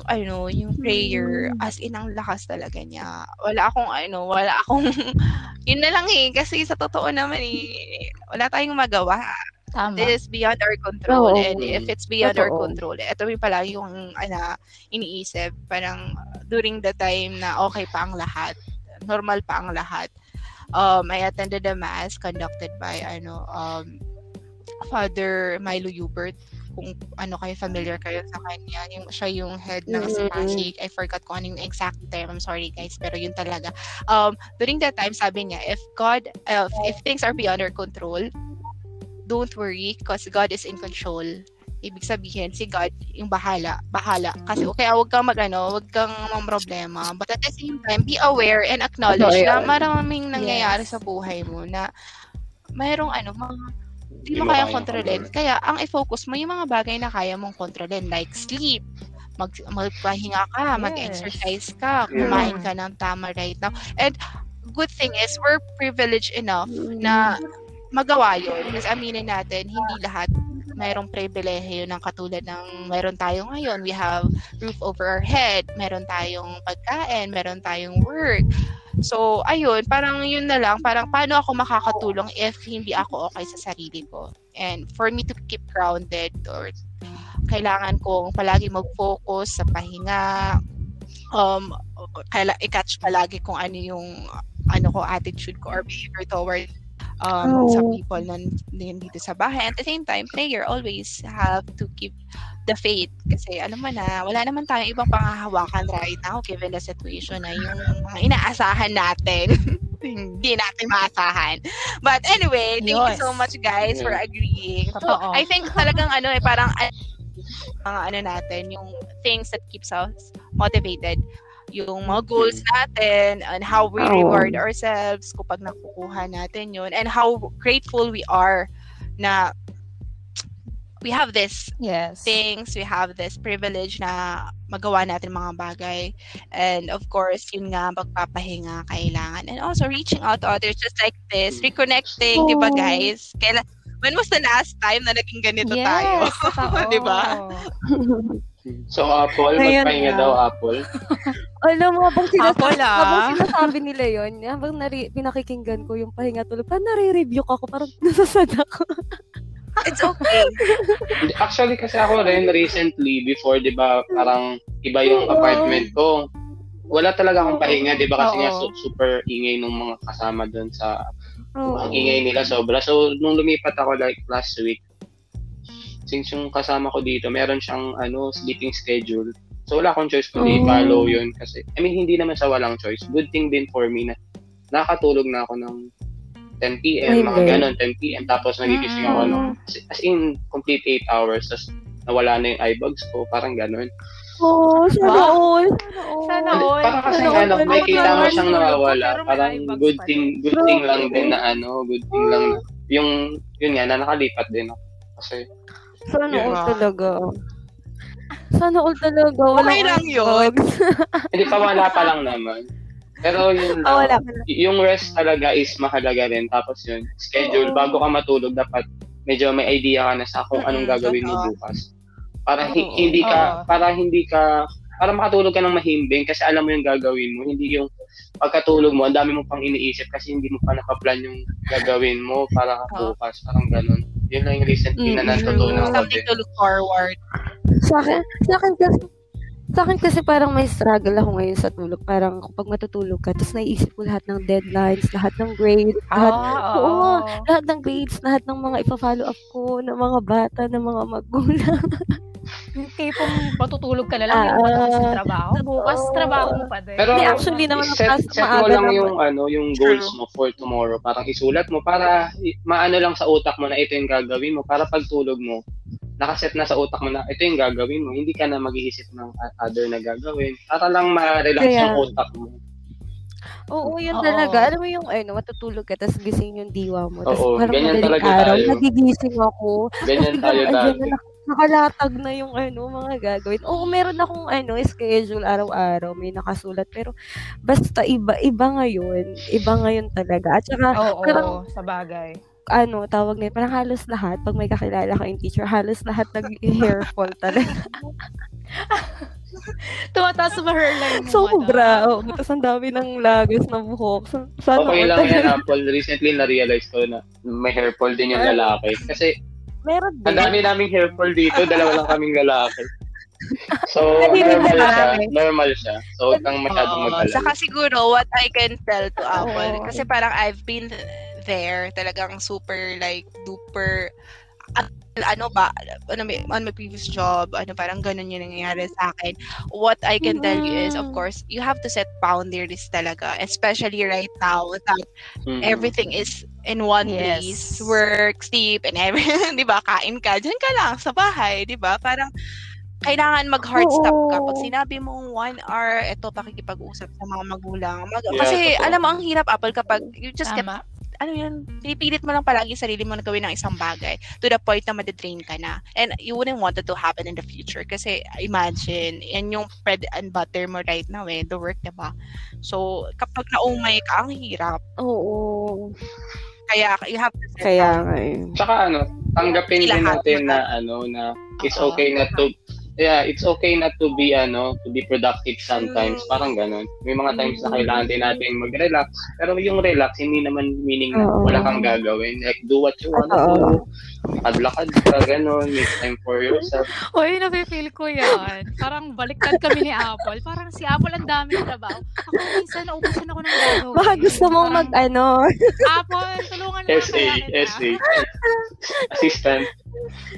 ano, yung prayer, as in, ang lakas talaga niya. Wala akong, ano, wala akong, yun na lang eh. Kasi sa totoo naman eh, wala tayong magawa. Tama. This is beyond our control. Oo. And if it's beyond our Totoo. control, ito yung pala yung ano, iniisip. Parang during the time na okay pa ang lahat, normal pa ang lahat, um, I attended a mass conducted by ano um, Father Milo Hubert. Kung ano kayo familiar kayo sa kanya. Yung siya yung head ng Mm. Spastic I forgot kung ano yung exact term. I'm sorry guys pero yun talaga. Um during that time sabi niya if God uh, if things are beyond our control don't worry because God is in control ibig sabihin si God yung bahala bahala kasi kaya wag kang magano wag kang mang problema but at the same time be aware and acknowledge Okay. na maraming nangyayari Yes. sa buhay mo na mayroong ano mga hindi mo kayang kontrolin. Kaya ang i-focus mo yung mga bagay na kaya mong kontrolin like sleep, mag magpahinga ka, Yes. mag-exercise ka, Yeah. kumain ka ng tama right now. And good thing is we're privileged enough na magawa yun. Kasi aminin natin, hindi lahat mayroong pribilehiyo ng katulad ng meron tayo ngayon. We have roof over our head, meron tayong pagkain, meron tayong work. So, ayun, parang yun na lang, parang paano ako makakatulong if hindi ako okay sa sarili ko. And for me to keep grounded or kailangan kong palagi mag-focus sa pahinga, um, kaila, i-catch palagi kung ano yung ano ko, attitude ko or behavior toward um, sa Oh. people na dito sa bahay. At the same time, prayer always have to keep the faith. Kasi alam mo na, wala naman tayong ibang pangahawakan right now given the situation na yung mga inaasahan natin. hindi natin maasahan. But anyway, thank you Yes. so much guys for agreeing. So. I think talagang ano eh, parang mga ano natin, yung things that keeps us motivated yung mga goals natin and how we reward ourselves kapag nakukuha natin yun and how grateful we are na we have this Yes. things, we have this privilege na magawa natin mga bagay. And of course, yun nga, magpapahinga kailangan. And also, reaching out to others just like this, reconnecting, di ba Oh. guys? Kailan, when was the last time na naging ganito tayo? Yes, totoo. Di ba? So, Apple, magpahinga daw, Apple. Alam mo, habang sinasabi, Apple, ah. habang sinasabi nila yun, habang nari, pinakikinggan ko yung pahinga tulog, parang nare-review ako, parang nasasad ako. It's okay. Actually, kasi ako rin recently, before, di ba, parang iba yung apartment ko. Wala talaga akong pahinga, di ba? Kasi nga super ingay ng mga kasama doon sa ang ingay nila sobra. So, nung lumipat ako like last week, since yung kasama ko dito, meron siyang ano, sleeping schedule. So, wala akong choice kundi Oh. i-follow yun. Kasi, I mean, hindi naman sa walang choice. Good thing din for me na nakatulog na ako ng 10 p.m., mga ganon, 10 p.m. Tapos nagigising ako ng, as in, complete 8 hours. Tapos, nawala na yung eyebags ko. Parang ganon. Oo, sana Wow. all. Sana Hindi, all. Parang kasi Sana ano, may kita mo siyang nawawala. Parang good thing, good thing lang din na ano, good thing lang yung, yun nga, na nakalipat din ako. Kasi, Sana Yeah. all talaga. Sana all talaga. Wala Okay lang yun. hindi pa wala pa lang naman. Pero yun lang, wala yung rest talaga is mahalaga rin. Tapos yun, schedule, Oo. bago ka matulog, dapat medyo may idea ka na sa kung anong gagawin mo bukas. Para hi- hindi ka, para hindi ka, para makatulog ka ng mahimbing kasi alam mo yung gagawin mo. Hindi yung pagkatulog mo, ang dami mo pang iniisip kasi hindi mo pa nakaplan yung gagawin mo para bukas. Parang ganun. Yun lang yung recently na Mm, natutunan ko Something din. to look forward. Sa akin, sa akin kasi, sa akin kasi parang may struggle ako ngayon sa tulog. Parang kapag matutulog ka, tapos naisip ko lahat ng deadlines, lahat ng grades, lahat, Ah, oo nga, oo. lahat ng grades, lahat ng mga ipa-follow up ko, ng mga bata, ng mga magulang. Yung tipong matutulog ka na lang, Ah, yung bukas yung trabaho. Bukas, trabaho mo pa din. Pero Hindi, actually naman, set, mas set mo maaga lang naman. yung ano yung goals mo for tomorrow. Parang isulat mo para maano lang sa utak mo na ito yung gagawin mo para pagtulog mo nakaset na sa utak mo na ito yung gagawin mo. Hindi ka na mag-iisip ng other na gagawin. Para lang ma-relax Kaya- yung utak mo. Oo, yun Oo. talaga. Alam mo yung ano, matutulog ka, tapos gising yung diwa mo. Tapos Oo, parang ganyan madaling talaga araw, tayo. nagigising ako. Ganyan tayo dati. na, nakalatag na yung ano, mga gagawin. Oo, meron akong ano, schedule araw-araw, may nakasulat. Pero basta iba, iba ngayon. Iba ngayon talaga. At saka, Oo, parang sa bagay. ano, tawag na yun, parang halos lahat, pag may kakilala ka yung teacher, halos lahat nag-hair fall talaga. Tumataas sa hairline mo. Sobra. Oo, tapos ang dami ng lagos na buhok. So, Sana Okay lang yan. Apple. Recently, na-realize ko na may hair fall din yung lalaki. Kasi Meron ang din. dami naming hair fall dito, dalawa lang kaming lalaki. So, normal siya. Normal siya. So, huwag kang masyadong mag-alala. Saka siguro, what I can tell to Apple, kasi parang I've been there, talagang super, like, duper, at- ano ba, ano, may- on my previous job, ano, parang ganun yung nangyayari sa akin. What I can tell you is, of Mm. course, you have to set boundaries talaga, especially right now, that Mm. everything is in one Yes. place. Work, sleep, and everything. di ba? Kain ka. Diyan ka lang sa bahay. Di ba? Parang kailangan mag-hard stop ka. Pag sinabi mong one hour, eto pakikipag-usap sa mga magulang. Mag- Yeah, kasi totoo. alam mo, ang hirap, Apple, kapag you just get, Tama. Ano yun, pinipilit mo lang palagi yung sarili mo na gawin ng isang bagay to the point na madidrain ka na. And you wouldn't want it to happen in the future. Kasi imagine, yan yung bread and butter mo right now eh, the work, diba? So, kapag naumay ka, ang hirap. Oo. Kaya you have to Kaya nga eh. Tsaka ano, tanggapin din natin na ano na it's okay not to yeah, it's okay not to be ano, to be productive sometimes. Mm. Parang ganun. May mga times na Mm. kailangan din natin mag-relax. Pero yung relax, hindi naman meaning na wala kang gagawin. Like, do what you want to do. Lakad-lakad ka, ganun. Make time for yourself. Uy, nafe-feel ko yan. Parang baliktad kami ni Apple. Parang si Apple ang dami ng trabaho. Ako minsan, naubusan ako ng gagawin. Baka gusto mong Parang, mag, ano, Apple, tulungan mo SA, kaya kita. SA. Assistant.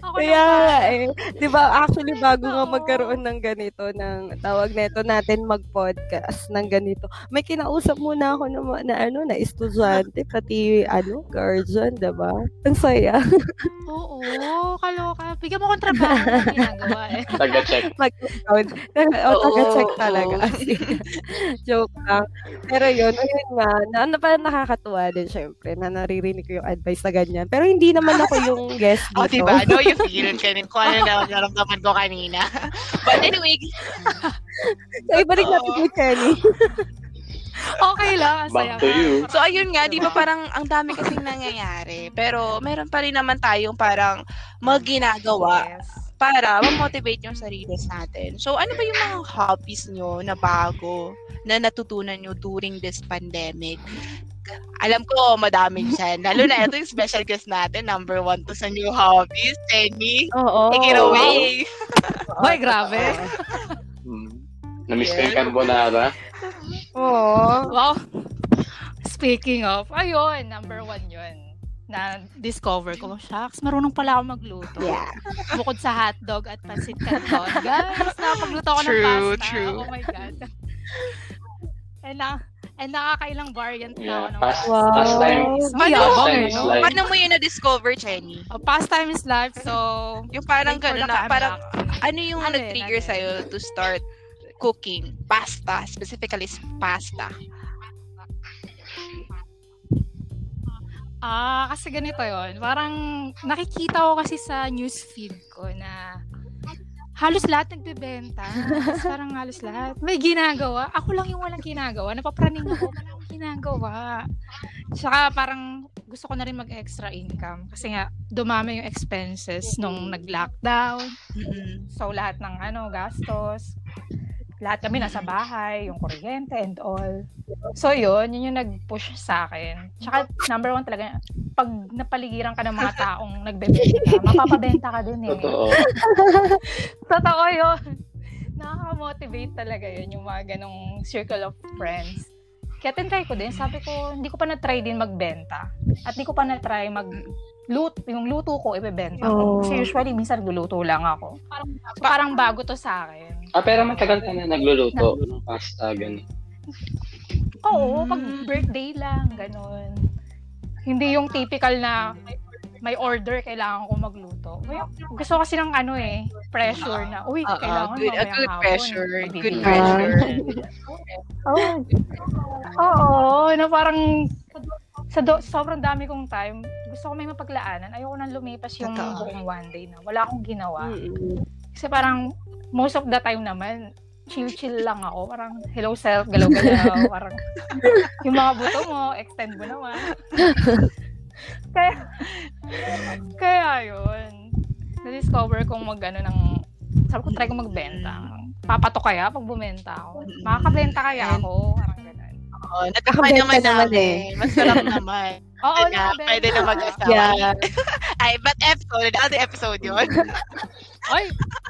Ako Kaya eh. 'Di ba actually bago nga Oo. magkaroon ng ganito ng tawag neto natin mag-podcast ng ganito. May kinausap muna ako na, na ano na estudyante pati ano guardian, 'di ba? Ang saya. Oo, kaloka. Bigyan mo akong trabaho na ginagawa eh. Taga-check. Oo, taga-check talaga. Joke lang. Pero yun, ayun nga, na, na parang nakakatuwa din syempre na naririnig ko yung advice na ganyan. Pero hindi naman ako yung guest Oh, dito. diba? No, you Pigilan ka rin kung ano na naramdaman ko kanina. But anyway, So, ibalik natin kay Chenny. Okay lang. ang saya Back to nga. you. so ayun nga, di ba parang ang dami kasing nangyayari. Pero meron pa rin naman tayong parang magginagawa Yes. para ma-motivate yung sarili natin. So, ano ba yung mga hobbies nyo na bago na natutunan nyo during this pandemic? Alam ko, madami dyan. Lalo na ito yung special guest natin, number one to sa new hobbies. Tenny, Oo. take it away. Boy, grabe. Hmm. Na-miss ko yung carbonara. Oo. Wow. Speaking of, ayun, number one yun. Na discover ko, shucks, marunong pala ako magluto. Yeah. Bukod sa hotdog at pancit canton. Guys, nakapagluto ako ng True, pasta. true. Oh my God. And, na, and nakakailang variant na Yeah, ng past, Wow. pastime. Mayabang Pastime eh, is no? life. Paano mo yun na-discover, Chenny? Oh, pastime is life, so... Yung parang gano'n na, parang ano yung Ano nag-trigger ano sa'yo to start cooking? Pasta, specifically pasta. Ah, kasi ganito yon Parang nakikita ko kasi sa newsfeed ko na halos lahat nagbebenta. Parang halos lahat. May ginagawa. Ako lang yung walang ginagawa. Napapraning ako. Wala akong ginagawa. Tsaka parang gusto ko na rin mag-extra income. Kasi nga, dumami yung expenses nung nag-lockdown. So, lahat ng ano, gastos. Lahat kami nasa bahay, yung kuryente and all. So, yun, yun yung nag-push sa akin. Tsaka, number one talaga, pag napaligiran ka ng mga taong nagbebenta, mapapabenta ka din eh. Totoo. Totoo yun. Nakaka-motivate talaga yun, yung mga ganong circle of friends. Kaya tinry ko din, sabi ko, hindi ko pa na-try din magbenta. At hindi ko pa na-try mag lut yung luto ko ibebenta ko. Oh. Kasi usually minsan nagluluto lang ako. Parang, so, parang bago to sa akin. Ah, pero matagal ka na nagluluto ng pasta, gano'n. Oo, pag birthday lang, ganun. Hindi yung typical na may order, kailangan ko magluto. Gusto kasi ng ano eh, pressure na, uy, Oo, kailangan good, a mamayang good hapon, pressure. Good magbibigay. pressure. Oo. Oo, na parang sa do, sobrang dami kong time, gusto ko may mapaglaanan. Ayoko nang lumipas yung Totoo. buong one day na wala akong ginawa. Kasi parang most of the time naman, chill-chill lang ako. Parang hello self, galaw-galaw. parang yung mga buto mo, extend mo naman. kaya, kaya yun. Na-discover kong mag ano ng, sabi ko try ko magbenta. Papato kaya pag bumenta ako? Makakabenta kaya ako? Parang ganun. Oo, natakpan Nakabenta naman naman eh. Masarap naman. Oo, na, nakabenta. pwede na mag-asawa. Yeah. Ay, but episode, another episode yun. Oy,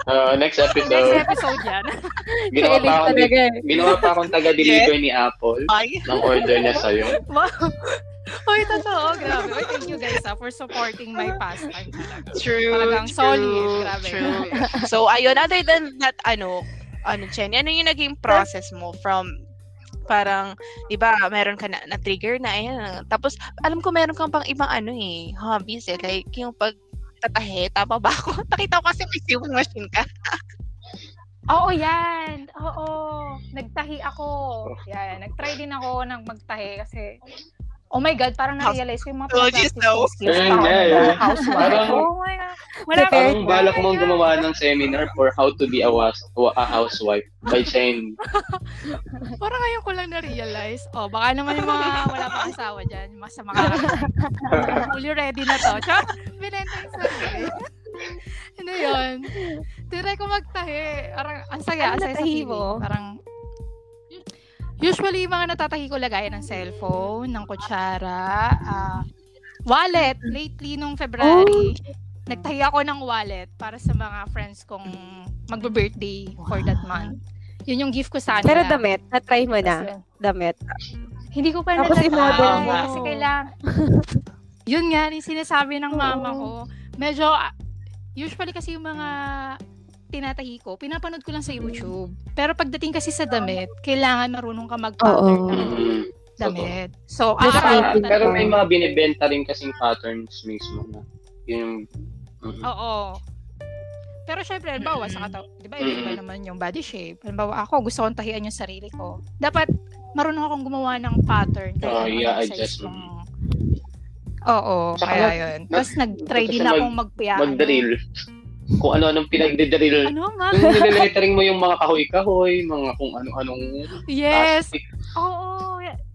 Uh, next next episode, episode yan. ginawa pa akong, talaga eh. ginawa pa akong taga-deliver ni Apple Ay, ng order niya sa'yo. Wow. Oy, totoo. Grabe. Oy, thank you guys ah, for supporting my pastime talaga. true, Talagang true, solid. Grabe. True. So, ayun, other than that, ano, ano, Chen, ano yung naging process mo from parang, di ba, meron ka na, na-trigger na, ayan. Tapos, alam ko meron kang pang ibang ano eh, hobbies eh. Like, yung pag tatahe, tama ba ako? Nakita ko kasi may sewing machine ka. Oo, yan. Oo. Nagtahi ako. Yan. Nag-try din ako ng magtahi kasi Oh my God, parang na-realize ko yung mga Told you practice so. ko skills Ayun nga, ng housewife. Parang- oh my God. Wala Parang balak mong gumawa ng seminar for how to be a, was, a housewife by Shane. Parang ngayon ko lang na-realize. Oh, baka naman yung mga wala pang asawa dyan. Yung mga sa mga fully ready na to. Tsaka, binenta yung sarili. ano yun? Tira ko magtahi. Parang, ang saya. Ang saya sa mo? Parang, usually, yung mga natatahi ko lagayan ng cellphone, ng kutsara, ah, wallet. Lately, nung February, nagtahi ako ng wallet para sa mga friends kong magbe-birthday for that month. Yun yung gift ko sa Pero damit, na-try mo na. Kasi, Damit. hindi ko pa Tapos na i-model mo. Kasi kailangan. Yun nga, yung sinasabi ng mama ko. Medyo, ah, usually kasi yung mga tinatahi ko, pinapanood ko lang sa YouTube. Pero pagdating kasi sa damit, kailangan marunong ka mag-pattern Oo. ng Mm. damit. So, Yes, aaral I think Pero may mga binibenta rin kasing patterns mismo na. Yung, mm. Oo. Pero syempre, halimbawa, sa kataw, di ba, iba Mm. naman yung body shape. Halimbawa, ako, gusto kong tahian yung sarili ko. Dapat, marunong akong gumawa ng pattern. Oo, ano yeah, yung adjust mo. Oo, Tsaka kaya yun. Tapos nag-try din siya mag- akong magpiyano. Mag-drill. Kung ano-anong pinagdi-drill. Ano nga? Yung nilelettering mo yung mga kahoy-kahoy, mga kung ano-anong Yes. plastic. Oo.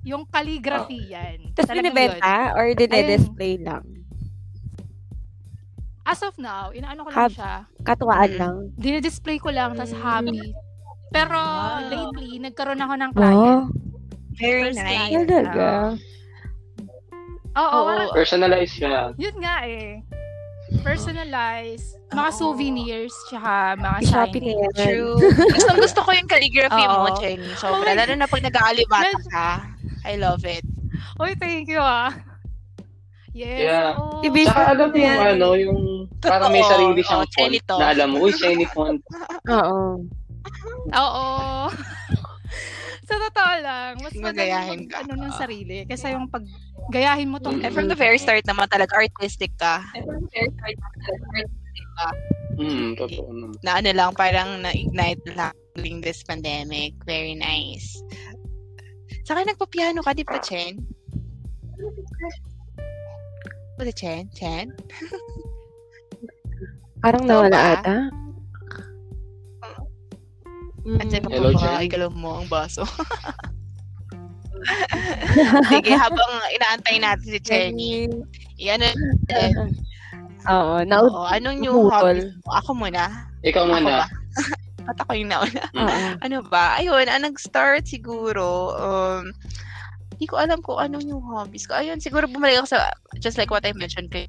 Yung calligraphy yan. Tapos binibenta or dinedisplay lang? As of now, inaano ko lang Hab- siya. Katuwaan Mm. lang. Dinidisplay ko lang, tas Mm. hobby. Pero Wow. lately, nagkaroon ako ng client. Wow. Very First nice. Talaga. Oo, Oo. parang- Personalized siya. yun nga eh. Personalized, mga souvenirs, tsaka mga shiny. yan. True. gusto, gusto ko yung calligraphy mo, Oo. Jenny. Oh Sobra. my Lalo na pag nag-aalibata ka. I love it. Uy, thank you ah. Yes. Yeah. Ibig- Tsaka alam mo yung ano, yung parang may sarili siyang Oh, font na alam mo, uy, Chenny font. Oo. Oo. Sa totoo lang, mas Magayahin ka. ano ng sarili. Kasi yung pag gayahin mo tong Mm. And from the very start naman talaga, artistic ka. And from the very start naman talaga, artistic ka. Hmm, totoo naman. Na ano lang, parang na-ignite lang during this pandemic. Very nice. Saka nagpa-piano ka, di ba, Chen? Ba, Chen? Chen? Parang nawala ba? ata. At Mm. Hello, baka Chen. igalaw mo ang baso. Sige, habang inaantay natin si Chenny, yan Oo, naud- Oo, anong new mo? Ako muna. Ikaw muna. ako yung nauna? Oo. ano ba? Ayun, ang nag-start siguro, um, hindi ko alam kung anong yung hobbies ko. Ayun, siguro bumalik ako sa, just like what I mentioned kay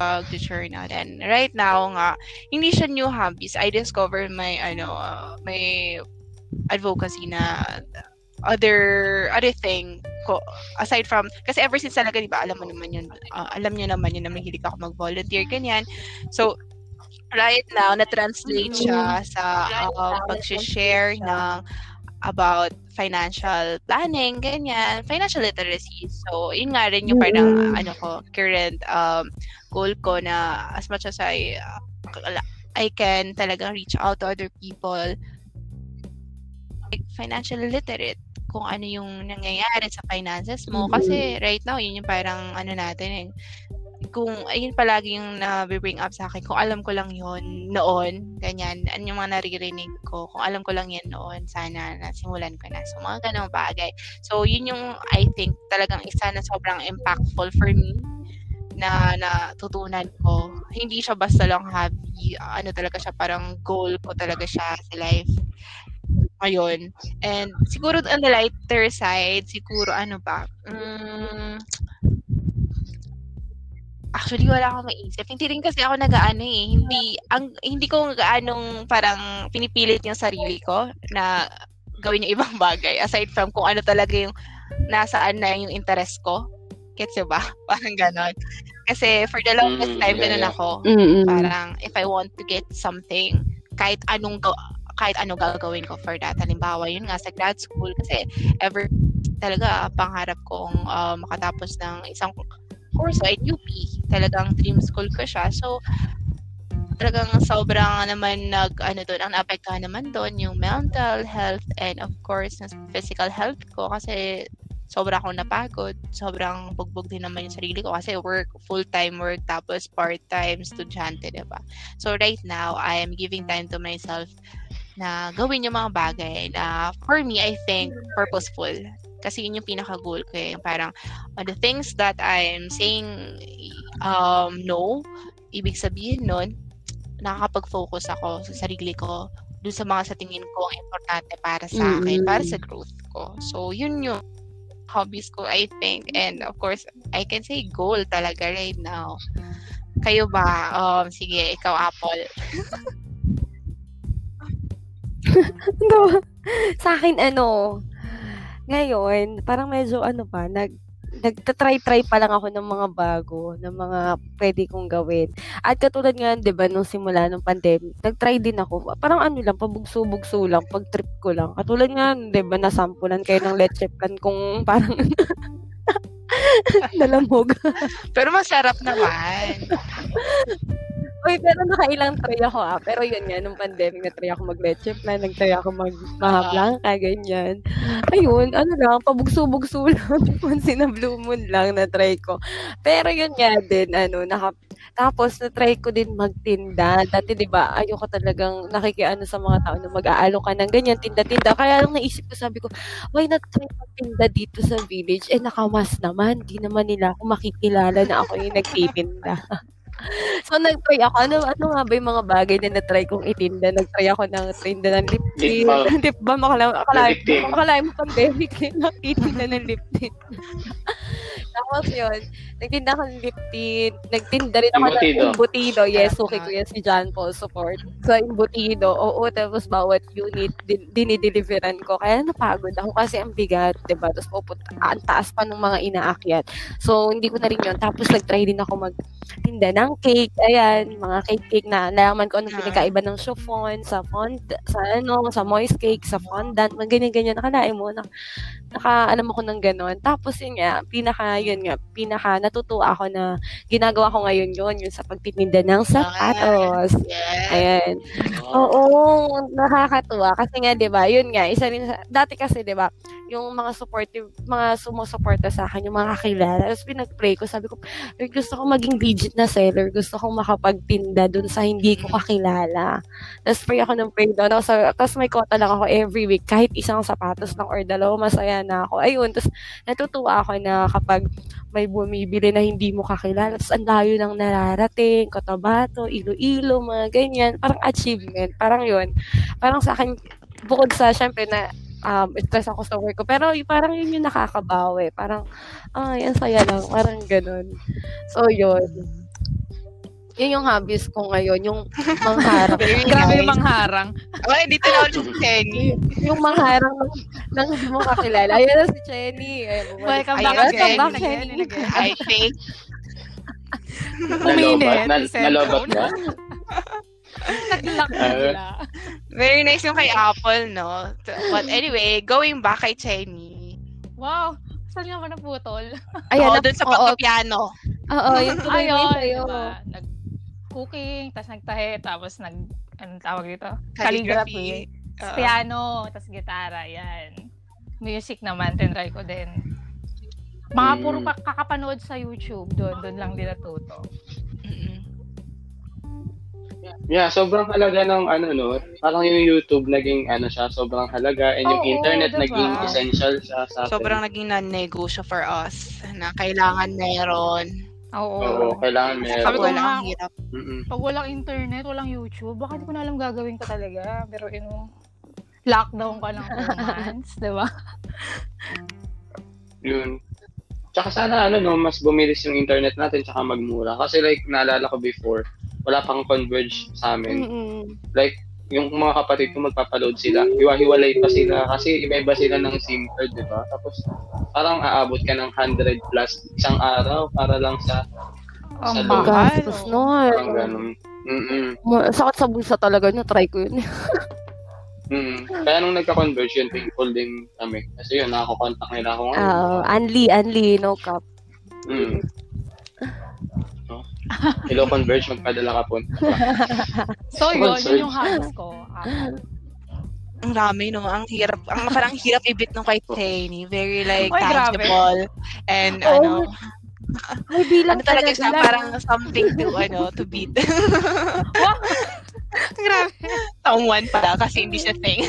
uh, the journal. And right now nga, hindi siya new hobbies. I discovered my, ano, uh, my advocacy na other other thing ko aside from kasi ever since talaga di ba alam mo naman yun uh, alam niyo naman yun na mahilig ako mag-volunteer ganyan so right now na-translate siya sa uh, pag-share ng about financial planning, ganyan, financial literacy. So, yun nga rin yung parang, Mm. ano ko, current um, goal ko na as much as I, uh, I can talagang reach out to other people, like, financial literate, kung ano yung nangyayari sa finances mo. Mhm. Kasi right now, yun yung parang, ano natin, eh, kung ayun palagi yung na-bring up sa akin, kung alam ko lang yun noon, ganyan, ano yung mga naririnig ko, kung alam ko lang yan noon, sana nasimulan ko na. So, mga ganong bagay. So, yun yung, I think, talagang isa na sobrang impactful for me na natutunan ko. Hindi siya basta lang hobby, ano talaga siya, parang goal ko talaga siya sa life ngayon. And siguro on the lighter side, siguro ano ba, mm, Actually, wala akong maisip. Hindi rin kasi ako nag-ano eh. Hindi, ang, hindi ko gaanong parang pinipilit yung sarili ko na gawin yung ibang bagay. Aside from kung ano talaga yung nasaan na yung interest ko. Gets ba? Parang ganon. Kasi for the longest Mm, time, yeah, ganun yeah. ako. Mm-mm. Parang if I want to get something, kahit anong kahit ano gagawin ko for that. Halimbawa, yun nga sa grad school kasi ever talaga pangarap kong uh, makatapos ng isang course at UP. Talagang dream school ko siya. So, talagang sobrang naman nag, ano doon, ang naapektuhan naman doon yung mental health and of course, yung physical health ko kasi sobra akong napagod. Sobrang bugbog din naman yung sarili ko kasi work, full-time work, tapos part-time estudyante, diba? So, right now, I am giving time to myself na gawin yung mga bagay na for me, I think, purposeful. Kasi yun yung pinaka-goal ko eh. Parang, on the things that I'm saying um, no, ibig sabihin nun, nakakapag-focus ako sa sarili ko dun sa mga sa tingin ko importante para sa akin, Mm-mm. para sa growth ko. So, yun yung hobbies ko, I think. And of course, I can say goal talaga right now. Kayo ba? Um, sige, ikaw, Apple. No. sa akin, ano, ngayon, parang medyo ano pa, nag, nagtatry-try pa lang ako ng mga bago, ng mga pwede kong gawin. At katulad nga, di ba, nung simula ng pandemic, nag-try din ako. Parang ano lang, pabugso-bugso lang, pag-trip ko lang. Katulad nga, di ba, nasampulan kayo ng leche plan kung parang nalamog. Pero masarap naman. Uy, pero nakailang try ako ah. Pero yun nga, nung pandemic, na-try ako mag-leche plan, nag-try ako mag-maha blanca, ganyan. Ayun, ano lang, pabugso-bugso lang. Once in a blue moon lang na-try ko. Pero yun nga din, ano, naka, tapos na-try ko din magtinda. Dati 'di ba, ayoko talagang nakikiano sa mga tao na mag-aalo ka ng ganyan tinda-tinda. Kaya lang naisip ko, sabi ko, why not try magtinda dito sa village? Eh nakamas naman, di naman nila ako makikilala na ako yung nagtitinda. so nag-try ako. Ano, ano nga ba yung mga bagay na na-try kong itinda? Nag-try ako ng tinda ng lip Lip tint. balm. Lip balm. Akala, akala, Lip akala pandemic din nagtitinda ng lip tint. Tapos yun, nagtinda ako ng lip tint. Nagtinda rin ako Embutido. ng embutido. Yes, okay ko yan si John Paul support. Sa embutido, oo, tapos bawat unit din, dinideliveran ko. Kaya napagod ako kasi ang bigat, diba? Tapos pupunta, ang taas pa ng mga inaakyat. So, hindi ko na rin yun. Tapos nag-try din ako magtinda ng cake. Ayan, mga cake-cake na nalaman ko anong Ah. pinagkaiba ng chiffon, sa fond, sa ano, sa moist cake, sa fondant, mga ganyan-ganyan. Nakalain mo, na, naka, alam ako ng ganon. Tapos yun nga, pinaka, yun nga, pinaka, natutuwa ako na ginagawa ko ngayon yun, yun sa pagtitinda ng sapatos. Yes. Ayan. Oo, nakakatuwa. Kasi nga, di ba, yun nga, isa rin, dati kasi, di ba, yung mga supportive, mga sumusuporta sa akin, yung mga kakilala, tapos pinag-pray ko, sabi ko, "Lord, gusto ko maging legit na seller, gusto ko makapagtinda dun sa hindi ko kakilala. Tapos pray ako ng pray doon. Tapos, tapos may kota lang ako every week, kahit isang sapatos lang or dalawa, masaya na ako. Ayun, tapos natutuwa ako na kapag may bumibili na hindi mo kakilala, tapos ang layo ng nararating, Cotabato, Iloilo, mga ganyan, parang achievement, parang yun. Parang sa akin, bukod sa, syempre, na um, stress ako sa work ko, pero y- parang yun yung nakakabawi. Parang, ay, ang saya lang, parang ganun. So, yun. Yun yung hobbies ko ngayon, yung mangharap. Very Grabe yung mangharang. Well, dito na ulit si Jenny. yung mangharang ng, ng hindi mo kakilala. Ayun na si bumalik. Welcome back Welcome again, back, again. I think Uminit. Nalobat? Na, Ah. bigla. very nice yung kay Apple, no? But anyway, going back kay Jenny. Wow. Saan nga ba naputol? Ayan, Oo, na- dun sa oo, pagpapiano. Oo, yung tuloy mo Ayun, sa'yo. diba? Nag-cooking, tapos nagtahe, tapos nag, anong tawag dito? Calligraphy. Tapos Oo. piano, tapos gitara, yan. Music naman, tinry ko din. Mga Mm. puro kakapanood sa YouTube, doon, doon lang din natuto. Mm-mm. Yeah, sobrang halaga ng ano no, parang yung YouTube naging ano siya, sobrang halaga and yung Oo, internet diba? naging essential siya sa atin. Sobrang naging non-negosyo for us na kailangan meron. Oo. Oo, kailangan meron. Sabi ko Wala nga, hirap. Mm-mm. pag walang internet, walang YouTube, baka di ko na alam gagawin ko talaga. Pero, you know, lockdown ka ng two months, di ba? Yun. Tsaka sana ano no, mas bumilis yung internet natin tsaka magmura. Kasi like naalala ko before, wala pang converge sa amin. Mm-mm. Like yung mga kapatid ko magpapaload sila. Hiwa-hiwalay pa sila kasi iba-iba sila ng SIM card, di ba? Tapos parang aabot ka ng 100 plus isang araw para lang sa Sa Ang loob. mahal. Gastos oh. nun. parang ganun. Mm-mm. Sakit sa bulsa talaga na try ko yun. Mm. Kaya nung nagka-converge yun, thankful din kami. Kasi yun, nakaka-contact nila ako ngayon. Ah, Anli, Anli, no cap. Mm. Hello, Converge, magpadala ka po. So, yun, yun yung hobbies ko. Ah, Ang dami, no? Ang hirap. Ang parang hirap ibit nung kay Jenny. Very like Oy, grabe. tangible. And Oo. ano, Ay, bilang ano talaga siya, parang something to, ano, to beat. Grabe. Someone pala kasi hindi siya thing.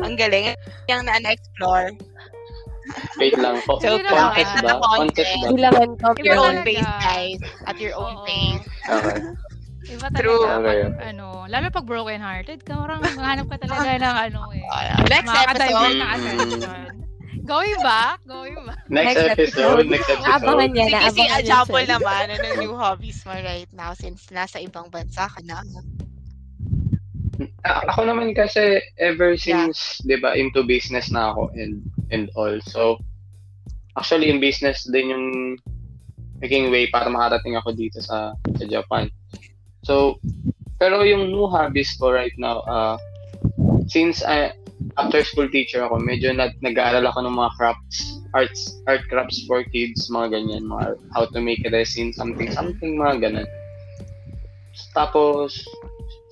Ang galing. Yung na-explore. Wait lang po. So, contest contest ba? contest. Contest ba? Bilangan ko. At your own pace, guys. At your own pace. Okay. Iba True. talaga. Okay. Pag, ano, lalo pag broken hearted, ka parang hanap ka talaga ng ano eh. Uh, next episode. na attention. Going back, going back. Next, Next episode, episode. next episode. Abangan niya na. Sige, si Abangan niya Ajapol naman. Ano new hobbies mo right now since nasa ibang bansa ka na? A- ako naman kasi ever since, 'di ba, into business na ako and and all. So actually yung business din yung naging way para makarating ako dito sa sa Japan. So pero yung new hobbies ko right now, uh, since I after school teacher ako, medyo nag nag-aaral ako ng mga crafts, arts, art crafts for kids, mga ganyan, mga how to make resin, something, something, mga ganun. Tapos,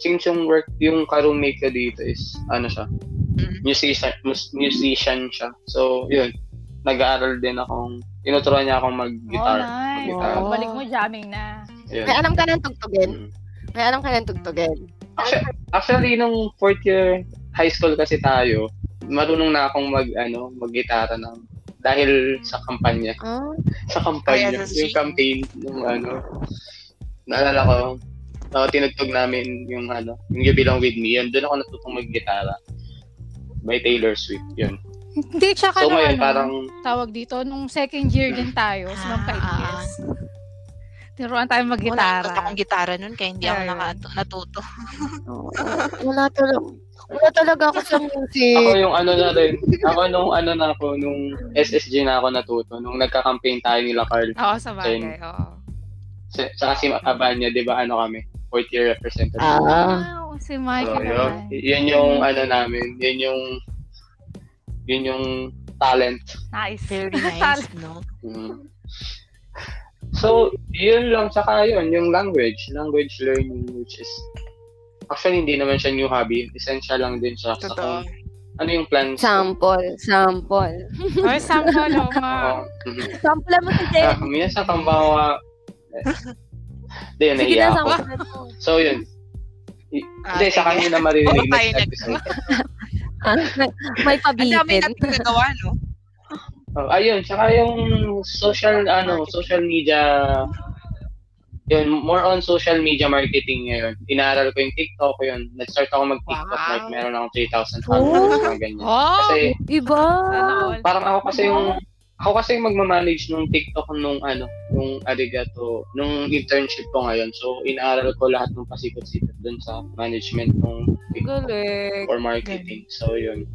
since yung work, yung ka-roommate dito is, ano siya. Musician, mus- musician siya. So, yun, nag-aaral din akong, tinuturuan niya akong Oh, mag-guitar. nice. Mag-guitar. Oh. Balik mo jamming na. Yun. May alam ka ng tugtugin. Mm. May alam ka ng tugtugin. Actually, actually, nung fourth year high school kasi tayo, marunong na akong mag, ano, mag-gitara ng, dahil sa kampanya. Ah, Sa kampanya. Kaya yung campaign, yung ano, naalala ko, uh, tinugtog namin yung ano, yung You Belong With Me. Yun, doon ako natutong mag-gitara. By Taylor Swift, yun. Hindi, tsaka So nung ngayon, ano, parang, tawag dito, nung second year din tayo, sa mga Ah, kaibigan. Tinuruan tayo Wala mag-gitara. akong gitara nun, kaya hindi ako Yeah. naka- natuto. oo. wala talaga. Wala talaga ako sa music. ako yung ano na rin, ako nung ano na ako, nung SSG na ako natuto, nung nagka-campaign tayo nila Carl, Oo, sa bagay. Oo. sa, saka si Abanya, di ba ano kami, fourth year representative. Ah. Wow, si So, Michael yun, yun yung ano namin, yun yung yun yung talent. Nice. Very nice, no? Mm. So, yun lang, saka yun, yung language, language learning, which is, actually, hindi naman siya new hobby, essential lang din siya. sa Totoo. kung ano yung plans ko. Sample. Sample. Ay, sample, nga. Oo. Mhm. Sample mo si Ah, Jen. minsan kang bawa, hindi, yun, Sige nahiya na, ako. So, yun. Ah, Hindi, sa kanya na maririnig Oo, tayo next nag- episode. Ah, may Ang dami natin nagawa, no? Oh, ayun, tsaka yung social ano, social media yun, more on social media marketing ngayon. Inaaral ko yung TikTok yun. Nag-start ako mag-TikTok, Wow. like meron akong 3,000 followers, mga ganyan. Oh, Kasi Iba. parang ako kasi yung ako kasi magmamanage nung TikTok nung ano, nung arigato, nung internship ko ngayon. So, inaaral ko lahat ng pasikot-sikot dun sa management ng TikTok Galing. or marketing. So, yun.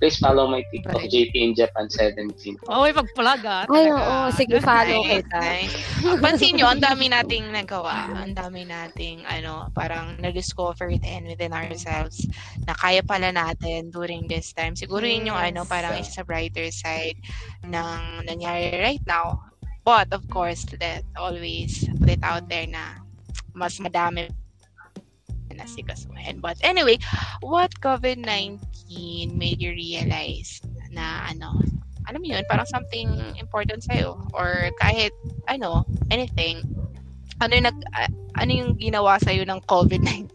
Please follow my TikTok, Right. JP in Japan 17. Oh, may pag-plug ah. Ay, oo. Sige, follow Nice, kita. nice. Pansin nyo, ang dami nating nagawa. Ang dami nating, ano, parang na-discover din within ourselves na kaya pala natin during this time. Siguro yun yung, ano, Yes. parang isa sa brighter side ng nangyari right now. But, of course, let always put it out there na mas madami na sikasuhin. But anyway, what COVID-19 made you realize na ano, alam mo yun, parang something important sa'yo or kahit ano, anything. Ano yung, nag, ah, ano yung ginawa sa'yo ng COVID-19?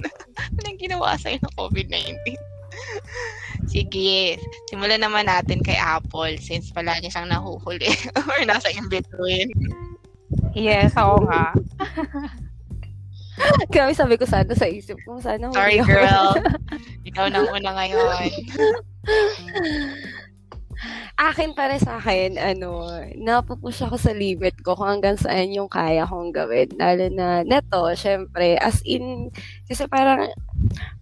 ano yung ginawa sa'yo ng COVID-19? Sige, simulan naman natin kay Apple since palagi siyang nahuhuli or nasa in-between. Yes, oo nga. Grabe sabi ko sana sa isip ko. Sana Sorry, girl. Ikaw na una ngayon. Akin para sa akin, ano, napupush ako sa limit ko kung hanggang saan yung kaya kong gawin. Lalo na, neto, syempre, as in, kasi parang,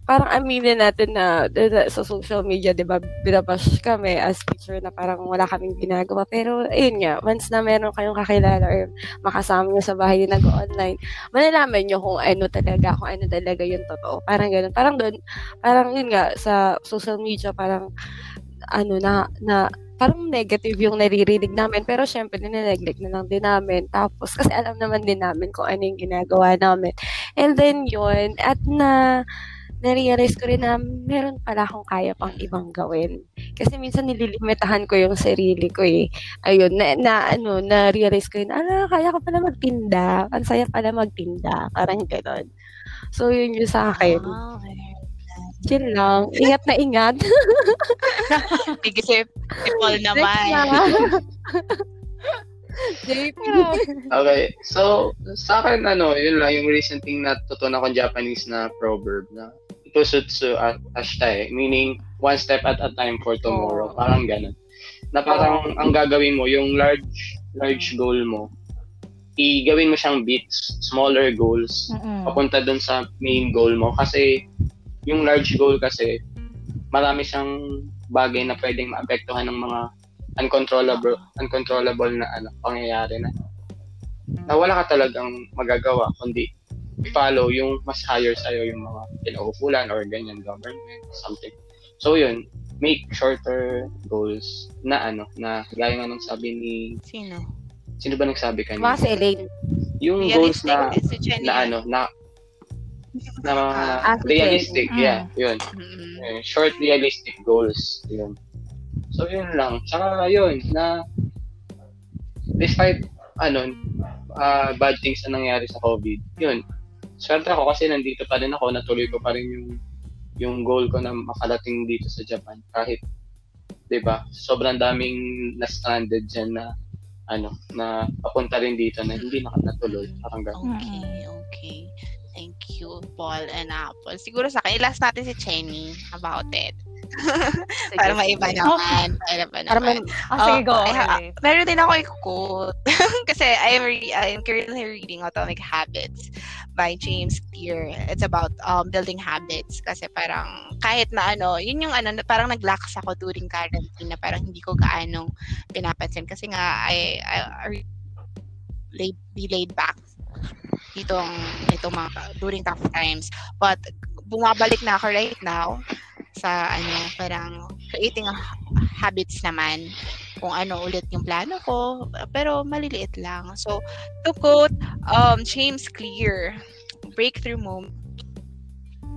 parang aminin natin na, sa social media, di ba, binabash kami as teacher na parang wala kaming ginagawa. Pero, ayun nga, once na meron kayong kakilala or makasama nyo sa bahay na nag-online, malalaman nyo kung ano talaga, kung ano talaga yung totoo. Parang ganun. Parang doon, parang yun nga, sa social media, parang, ano na, na parang negative yung naririnig namin. Pero syempre, nineglect na lang din namin. Tapos, kasi alam naman din namin kung ano yung ginagawa namin. And then yun, at na, na-realize ko rin na meron pala akong kaya pang ibang gawin. Kasi minsan nililimitahan ko yung sarili ko eh. Ayun, na, na ano, na-realize ko yun, ala, kaya ko pala magtinda. Ang saya pala magtinda. Parang gano'n. So, yun yung sa akin. Ah, okay. Yun lang. Ingat na ingat. Sige, si, si Paul naman. JP. Okay, so sa akin ano, yun lang yung recent thing na tutunan ko Japanese na proverb na ipusutsu at ashita eh, meaning one step at a time for tomorrow. Oh. Parang ganun. Na parang ang gagawin mo, yung large large goal mo, i-gawin mo siyang bits, smaller goals, Mm-mm. papunta dun sa main goal mo. Kasi yung large goal kasi, marami siyang bagay na pwedeng maapektuhan ng mga uncontrollable uncontrollable na ano pangyayari na na wala ka talagang magagawa kundi i-follow yung mas higher sa'yo yung mga kinauupulan or ganyan government something so yun make shorter goals na ano na gaya nga nung sabi ni Sino? sino ba nagsabi kanina Mga si Elaine. yung goals Realistic na, na ano, na, na mga si realistic, Jenny. yeah, yun. Eh, short realistic goals, yun. So, yun lang. Tsaka, yun, na, despite, ano, ah, bad things na nangyari sa COVID, yun, swerte ako kasi nandito pa rin ako, natuloy ko pa rin yung, yung goal ko na makalating dito sa Japan. Kahit, di ba, sobrang daming na-stranded dyan na, ano, na papunta rin dito na hindi nakatuloy. Parang ganun. Okay, okay. Thank you, Paul and Apple. Siguro sa akin, last natin si Chenny about it. Para maiba naman. Para ba Para may, naman. Ah, sige, go. Oh, I Okay. meron din ako i-quote. Kasi I am re- I am currently reading Atomic Habits by James Clear. It's about um, building habits. Kasi parang kahit na ano, yun yung ano, parang nag-lax ako during quarantine na parang hindi ko gaano pinapansin. Kasi nga, I, I, I laid, be laid back itong itong mga during tough times. But bumabalik na ako right now sa ano, parang creating habits naman kung ano ulit yung plano ko, pero maliliit lang. So, to quote um, James Clear, breakthrough moment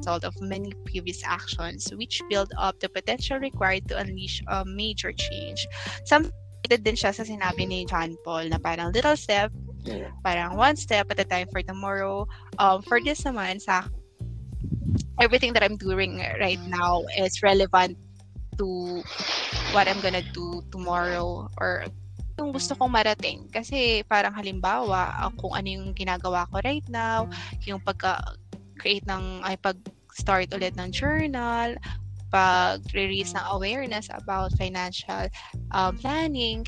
result of many previous actions which build up the potential required to unleash a major change. Some din siya sa sinabi ni John Paul na parang little step. Parang one step at a time for tomorrow. Um, for this naman, sa everything that I'm doing right now is relevant to what I'm gonna do tomorrow or yung gusto kong marating. Kasi parang halimbawa, kung ano yung ginagawa ko right now, yung pagka-create ng, ay pag-start ulit ng journal, pag-release ng awareness about financial um, planning.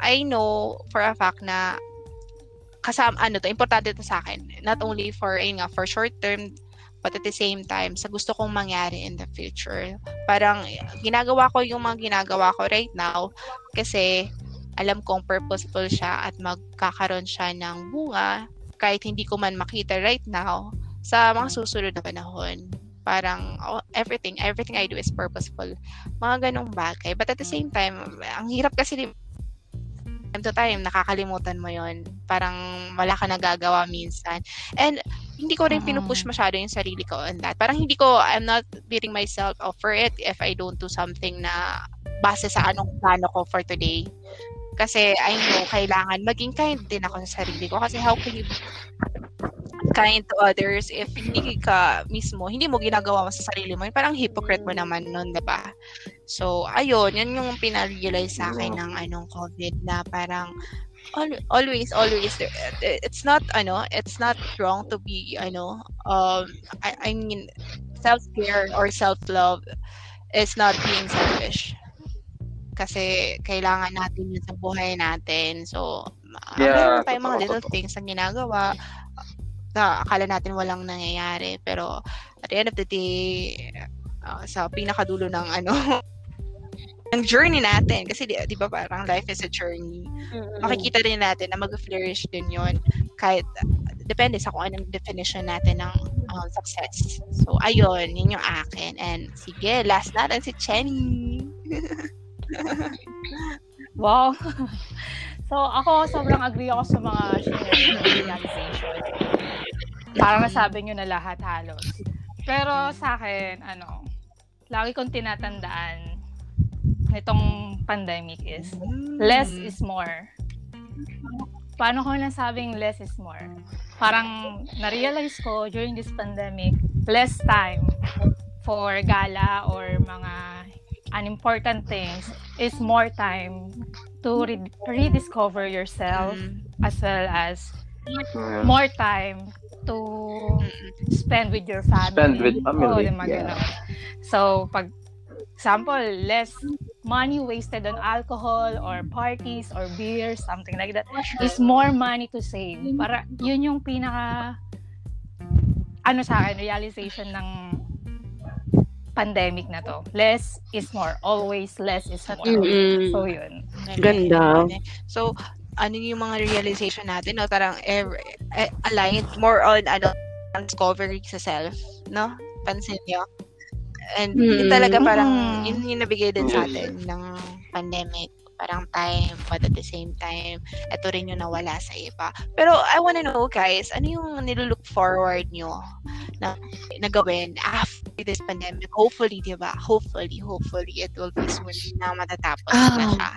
I know for a fact na kasama, ano to, importante to sa akin. Not only for, ayun nga, for short term, but at the same time, sa gusto kong mangyari in the future. Parang, ginagawa ko yung mga ginagawa ko right now kasi alam kong purposeful siya at magkakaroon siya ng bunga kahit hindi ko man makita right now sa mga susunod na panahon. Parang oh, everything, everything I do is purposeful. Mga ganong bagay. But at the same time, ang hirap kasi time to time, nakakalimutan mo yon Parang wala ka nagagawa minsan. And hindi ko rin pinupush masyado yung sarili ko on that. Parang hindi ko, I'm not beating myself up for it if I don't do something na base sa anong plano ko for today. Kasi I know, kailangan maging kind din ako sa sarili ko. Kasi how can you kind to others if hindi ka mismo, hindi mo ginagawa mo sa sarili mo. Parang hypocrite mo naman nun, diba? So, ayun, yun yung pinarealize sa akin ng anong COVID na parang al- always always there it's not ano it's not wrong to be ano um I, I mean self-care or self-love is not being selfish. Kasi kailangan natin yun sa buhay natin. So Yeah, meron tayong mga little things na ginagawa na akala natin walang nangyayari pero at the end of the day uh, sa pinakadulo ng ano ng journey natin kasi di, di ba parang life is a journey makikita rin natin na mag-flourish din yon kahit uh, depende sa kung anong definition natin ng um, success. So, ayun, yun yung akin. And sige, last natin si Chenny. Wow. so, ako, sobrang agree ako sa mga sharing ng realization. Parang nasabi nyo na lahat halos. Pero sa akin, ano, lagi kong tinatandaan nitong pandemic is less is more. Paano ko nasabing less is more? Parang na-realize ko during this pandemic, less time for gala or mga unimportant things is more time to re- rediscover yourself Mm. as well as more time to spend with your family. Spend with family, ba, yeah. So, pag example, less money wasted on alcohol or parties or beer, something like that, is more money to save. Para, yun yung pinaka, ano sa akin, realization ng pandemic na to. Less is more. Always less is more. Mm-mm. So, yun. Ganda. So, ano yung mga realization natin, no? Parang ev- eh, aligned more on ano, discovery sa self, no? Pansin niyo? And yun Mm. talaga parang, Mm. yun yung nabigay din sa atin ng pandemic. parang time, but at the same time, ito rin yung nawala sa iba. Pero I wanna know, guys, ano yung nilulook forward nyo na, na gawin after this pandemic? Hopefully, di ba? Hopefully, hopefully, it will be soon na matatapos na Ah. siya.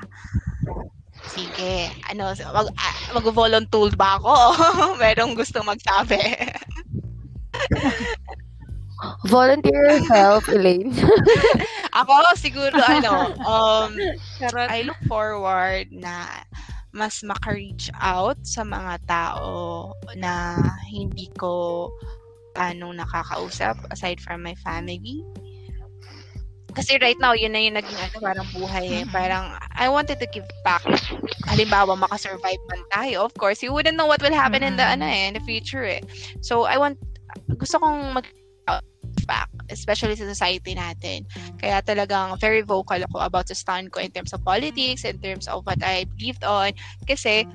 Sige. Ano, mag, ah, mag-volunteer ba ako? Merong gusto magsabi. Volunteer yourself, Elaine. ako, siguro, ano, um. I look forward na mas maka-reach out sa mga tao na hindi ko anong nakakausap aside from my family. Kasi right now, yun na yung naging ano, parang buhay eh. Parang, I wanted to give back. Halimbawa, makasurvive man tayo. Of course, you wouldn't know what will happen in the, ano eh, in the future eh. So, I want, gusto kong mag back, especially sa society natin. Kaya talagang very vocal ako about sa stand ko in terms of politics, in terms of what I believed on. Kasi,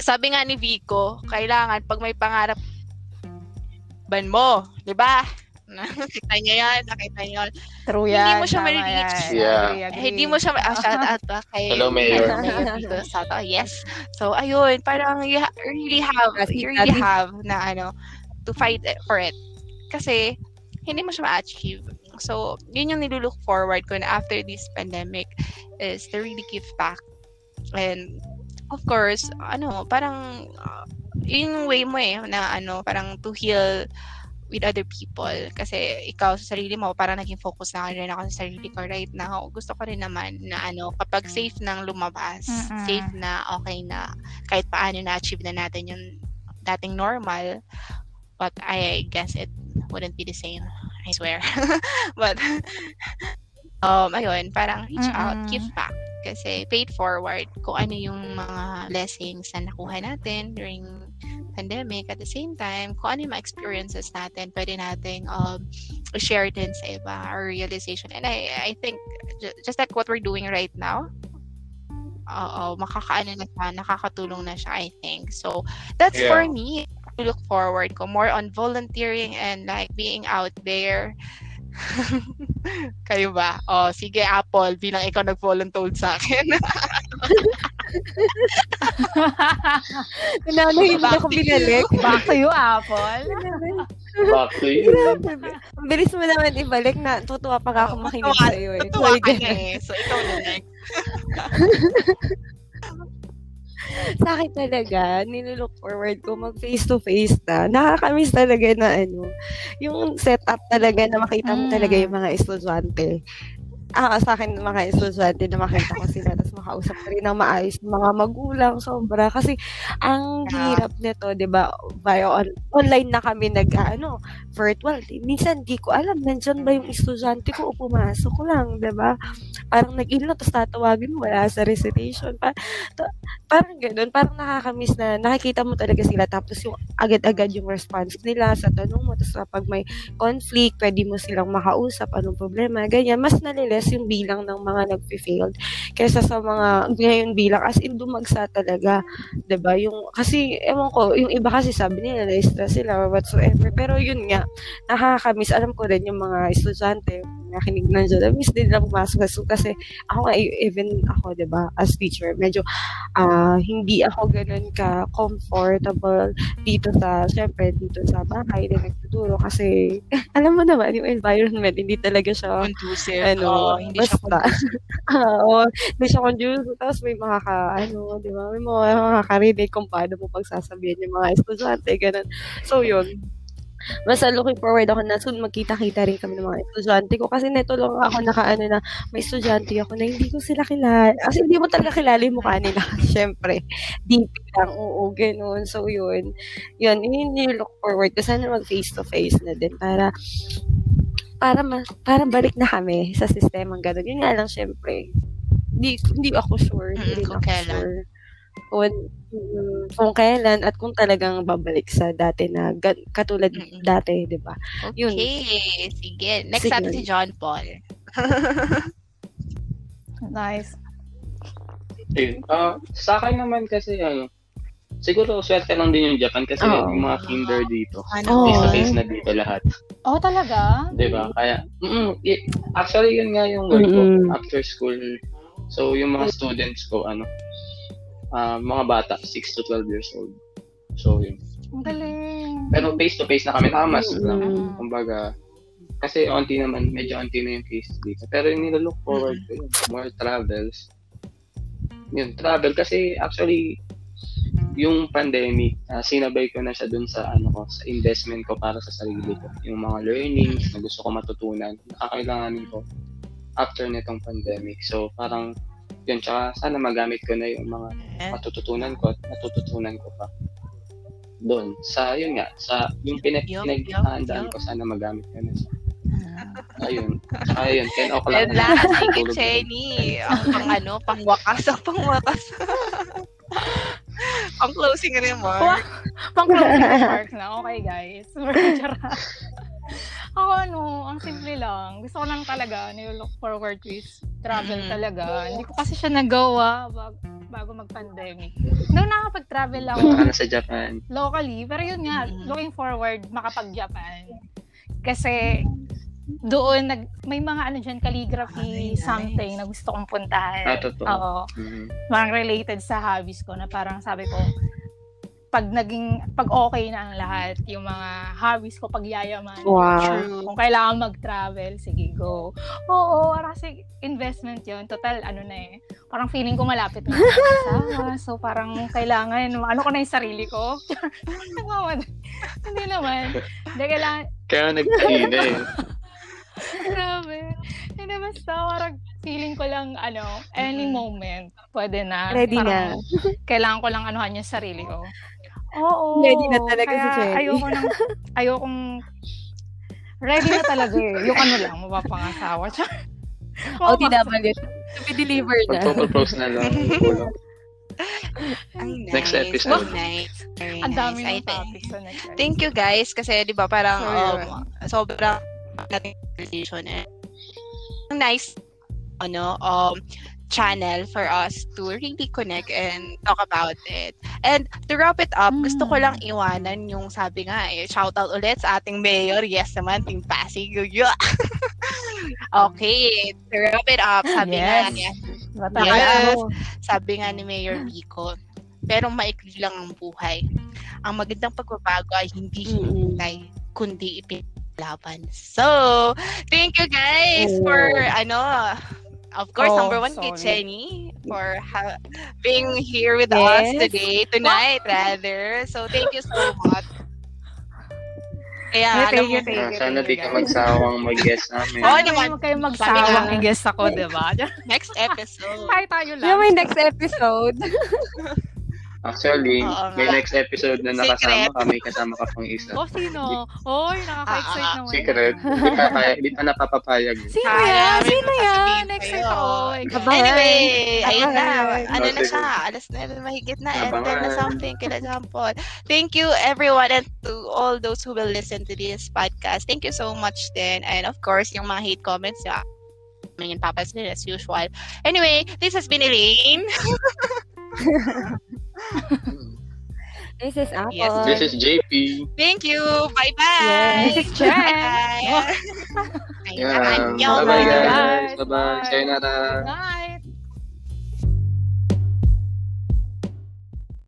sabi nga ni Vico, kailangan pag may pangarap ban mo, 'di ba? Nakita niya yan, nakita niyo yan. True Hindi yan. mo siya ma-reach. Yeah. Eh, Hindi mo siya, ah, shout out ba kay Hello, Mayor. Hello, Mayor Vico Soto. Yes. So, ayun, parang you ha- really have, you really have na ano, to fight for it. Kasi, hindi mo siya ma-achieve. So, yun yung nilulook forward ko na after this pandemic is to really give back. And, of course, ano, parang, uh, yun yung way mo eh, na ano, parang to heal with other people. Kasi ikaw sa sarili mo, parang naging focus na rin ako sa sarili ko right now. Gusto ko rin naman na ano, kapag safe nang lumabas, Mm-mm. safe na, okay na, kahit paano na-achieve na natin yung dating normal, but I guess it wouldn't be the same. I swear. but, um, ayun, parang reach out, Mm-mm. give back. Kasi paid forward kung ano yung mga blessings na nakuha natin during pandemic. At the same time, kung ano yung mga experiences natin, pwede nating um, share din sa iba, our realization. And I, I think, ju- just like what we're doing right now, oo, makakaano na siya, nakakatulong na siya, I think. So, that's Yeah. for me. I look forward ko more on volunteering and like being out there. Kayo ba? Oh, sige Apple, bilang ikaw nag-volunteer sa akin. Nananahin Back ako binalik. Back to you, Apple. Back to you. Ang bilis mo naman ibalik na tutuwa pa ako makinig Tuwa- sa'yo eh. Tuwa ka eh. So, ikaw na next. Sa akin talaga, nilook forward ko mag face to face na. Nakakamiss talaga na ano, yung setup talaga na makita mo Mm. talaga yung mga estudyante. Ah, sa akin mga estudyante na makita ko sila tapos makausap ko rin ng maayos mga magulang sobra. Kasi ang Yeah. hirap nito 'di ba? Via on- online na kami nag ano virtual. Minsan di ko alam nandiyan ba yung estudyante ko o pumasok lang 'di ba parang nag-in lang tapos tatawagin mo wala sa recitation. Pa ta- parang ganoon parang nakakamiss na nakikita mo talaga sila tapos yung agad-agad yung response nila sa tanong mo tapos kapag may conflict pwede mo silang makausap anong problema ganyan. Mas naliles yung bilang ng mga nagfi-failed kaysa sa mga ngayon bilang as in dumagsa talaga ba yung kasi ewan ko yung iba kasi sabi nila na-stress sila whatsoever pero yun nga nakakamiss alam ko rin yung mga estudyante nakinig na dyan miss din lang pumasok sa school kasi ako nga e- even ako 'di ba as teacher medyo ah hindi ako ganun ka comfortable dito sa syempre dito sa bahay na nagtuturo kasi alam mo naman yung environment hindi talaga siya Conducive. ano, Oo, hindi siya basta. Ah, Oo, hindi siya conducive. Tapos may mga ka, ano, di ba? May mga makakarinig kung paano mo pagsasabihin yung mga estudyante, ganun. So, yun. Basta looking forward ako na soon magkita-kita rin kami ng mga estudyante ko kasi neto lang ako nakaano na may estudyante ako na hindi ko sila kilala. Kasi hindi mo talaga kilala yung mukha nila. Siyempre, deep lang. Oo, ganun. So, yun. Yun, yun yung look forward ko. Sana mag face-to-face na din para para ma- para balik na kami sa sistemang gano'n. Yun nga lang, syempre. Hindi, hindi ako sure. Hindi Mm, kung ako kailan. sure. Kung, mm, kung kailan at kung talagang babalik sa dati na katulad Mm-mm. dati, di ba? Okay. Yun. Sige. Next Sige. natin si John Paul. Nice. Ayun. Ah, sa akin naman kasi ano, siguro swerte lang din yung Japan kasi Oo. yung mga kinder dito. Ano? Face to face na dito lahat. Oh, talaga? 'Di ba? Kaya mm, actually yun nga yung goal ko Mm-mm. after school So, yung mga students ko, ano, ah, mga bata, 6 to 12 years old. So, yun. Ang galing. Pero face-to-face na kami, nakamas lang. Mm. Kumbaga, kasi onti naman, medyo onti na yung cases dito. Pero yung nilalook forward ko yun, more travels. Yun, travel. Kasi actually, yung pandemic, ah, sinabay ko na siya dun sa ano ko, sa investment ko para sa sarili ko. Yung mga learnings na gusto ko matutunan, nakakailanganin ko after nitong pandemic. So, parang yun, tsaka sana magamit ko na yung mga matututunan ko at matututunan ko pa doon sa yun nga sa yung pinag yup, ko sana magamit ko na siya ayun tsaka yun 10 o'clock you, tulog na. Jenny. Ang pang ano, pang wakas, ang pang wakas. pang closing remark. Pang closing remarks na. Okay, guys. Ako ano, ang simple lang. Gusto ko lang talaga, look forward to is travel Mhm. talaga. Hindi ko kasi siya nagawa bago, bago mag-pandemic. Nung nakapag-travel ako punta na sa Japan locally, pero yun nga, Mhm. looking forward, makapag-Japan. Kasi doon nag may mga ano diyan calligraphy Ay, nice. something na gusto kong puntahan. Ah, totoo. Oo Mhm. parang related sa hobbies ko na parang sabi ko pag naging pag okay na ang lahat yung mga hobbies ko pag yayaman Wow. True. kung kailangan mag-travel sige go oo kasi investment yon total ano na eh parang feeling ko malapit na so parang kailangan ano ko na yung sarili ko hindi naman hindi kailangan kaya nagkaina eh grabe hindi basta parang feeling ko lang ano any moment pwede na Ready Parang na. kailangan ko lang anuhan yung sarili ko. Oo. Ready na talaga si kaya Jenny. Ayoko nang, ayokong, ready na talaga eh. Yung ano lang, mapapangasawa. O, yun. To be delivered na. magpo-propose na lang. Ang nice. Next episode. Very nice. Very Ang dami nice. Ng topics sa next episode. Thank you guys kasi 'di ba parang Sure. um, sobrang nating conversation eh. Ang nice ano um channel for us to really connect and talk about it. And to wrap it up, gusto ko Mm. lang iwanan yung sabi nga eh, shout out ulit sa ating mayor. Yes naman, Team Pasig. Okay, to wrap it up, sabi nga Yes. niya, Matagal Yes. sabi nga ni Mayor Vico, pero maikli lang ang buhay. Ang magandang pagbabago ay hindi hinintay, kundi ipinlaban. So, thank you guys for, ano, of course, Oh, number one kay sorry. Jenny for ha- being here with us Yes. today, tonight rather. So, thank you so much. Kaya, Yeah, alam thank mo, you, thank you, sana thank di ka magsawang mag-guest namin Oo Huwag naman. kayo- huwag kayong magsawang nga. i-guest ako, di ba? next episode. Tayo tayo lang. Yung may next episode. actually Oo may next episode na nakasama Secret. ka may kasama ka pang isa O, sino? Oy, nakaka-excite Ah, naman. secret di pa, kaya, di pa napapapayag eh. Sino Kaya, yan? may Sino yan? sasabihin Excited kayo. ako. Abangan. Anyway, ayun na. Abangan. Ano na siya? Alas 9 mahigit na. And then na Abangan. something kila Jampol. Thank you everyone and to all those who will listen to this podcast. Thank you so much din. And of course, yung mga hate comments nyo, yung papas din as usual. Anyway, this has been Elaine. This is Apple. Yes. this is JP Thank you. Bye-bye. Yes. This is Jen. Bye. yeah Annyeong. bye bye guys. guys bye bye Bye. sayonara Bye.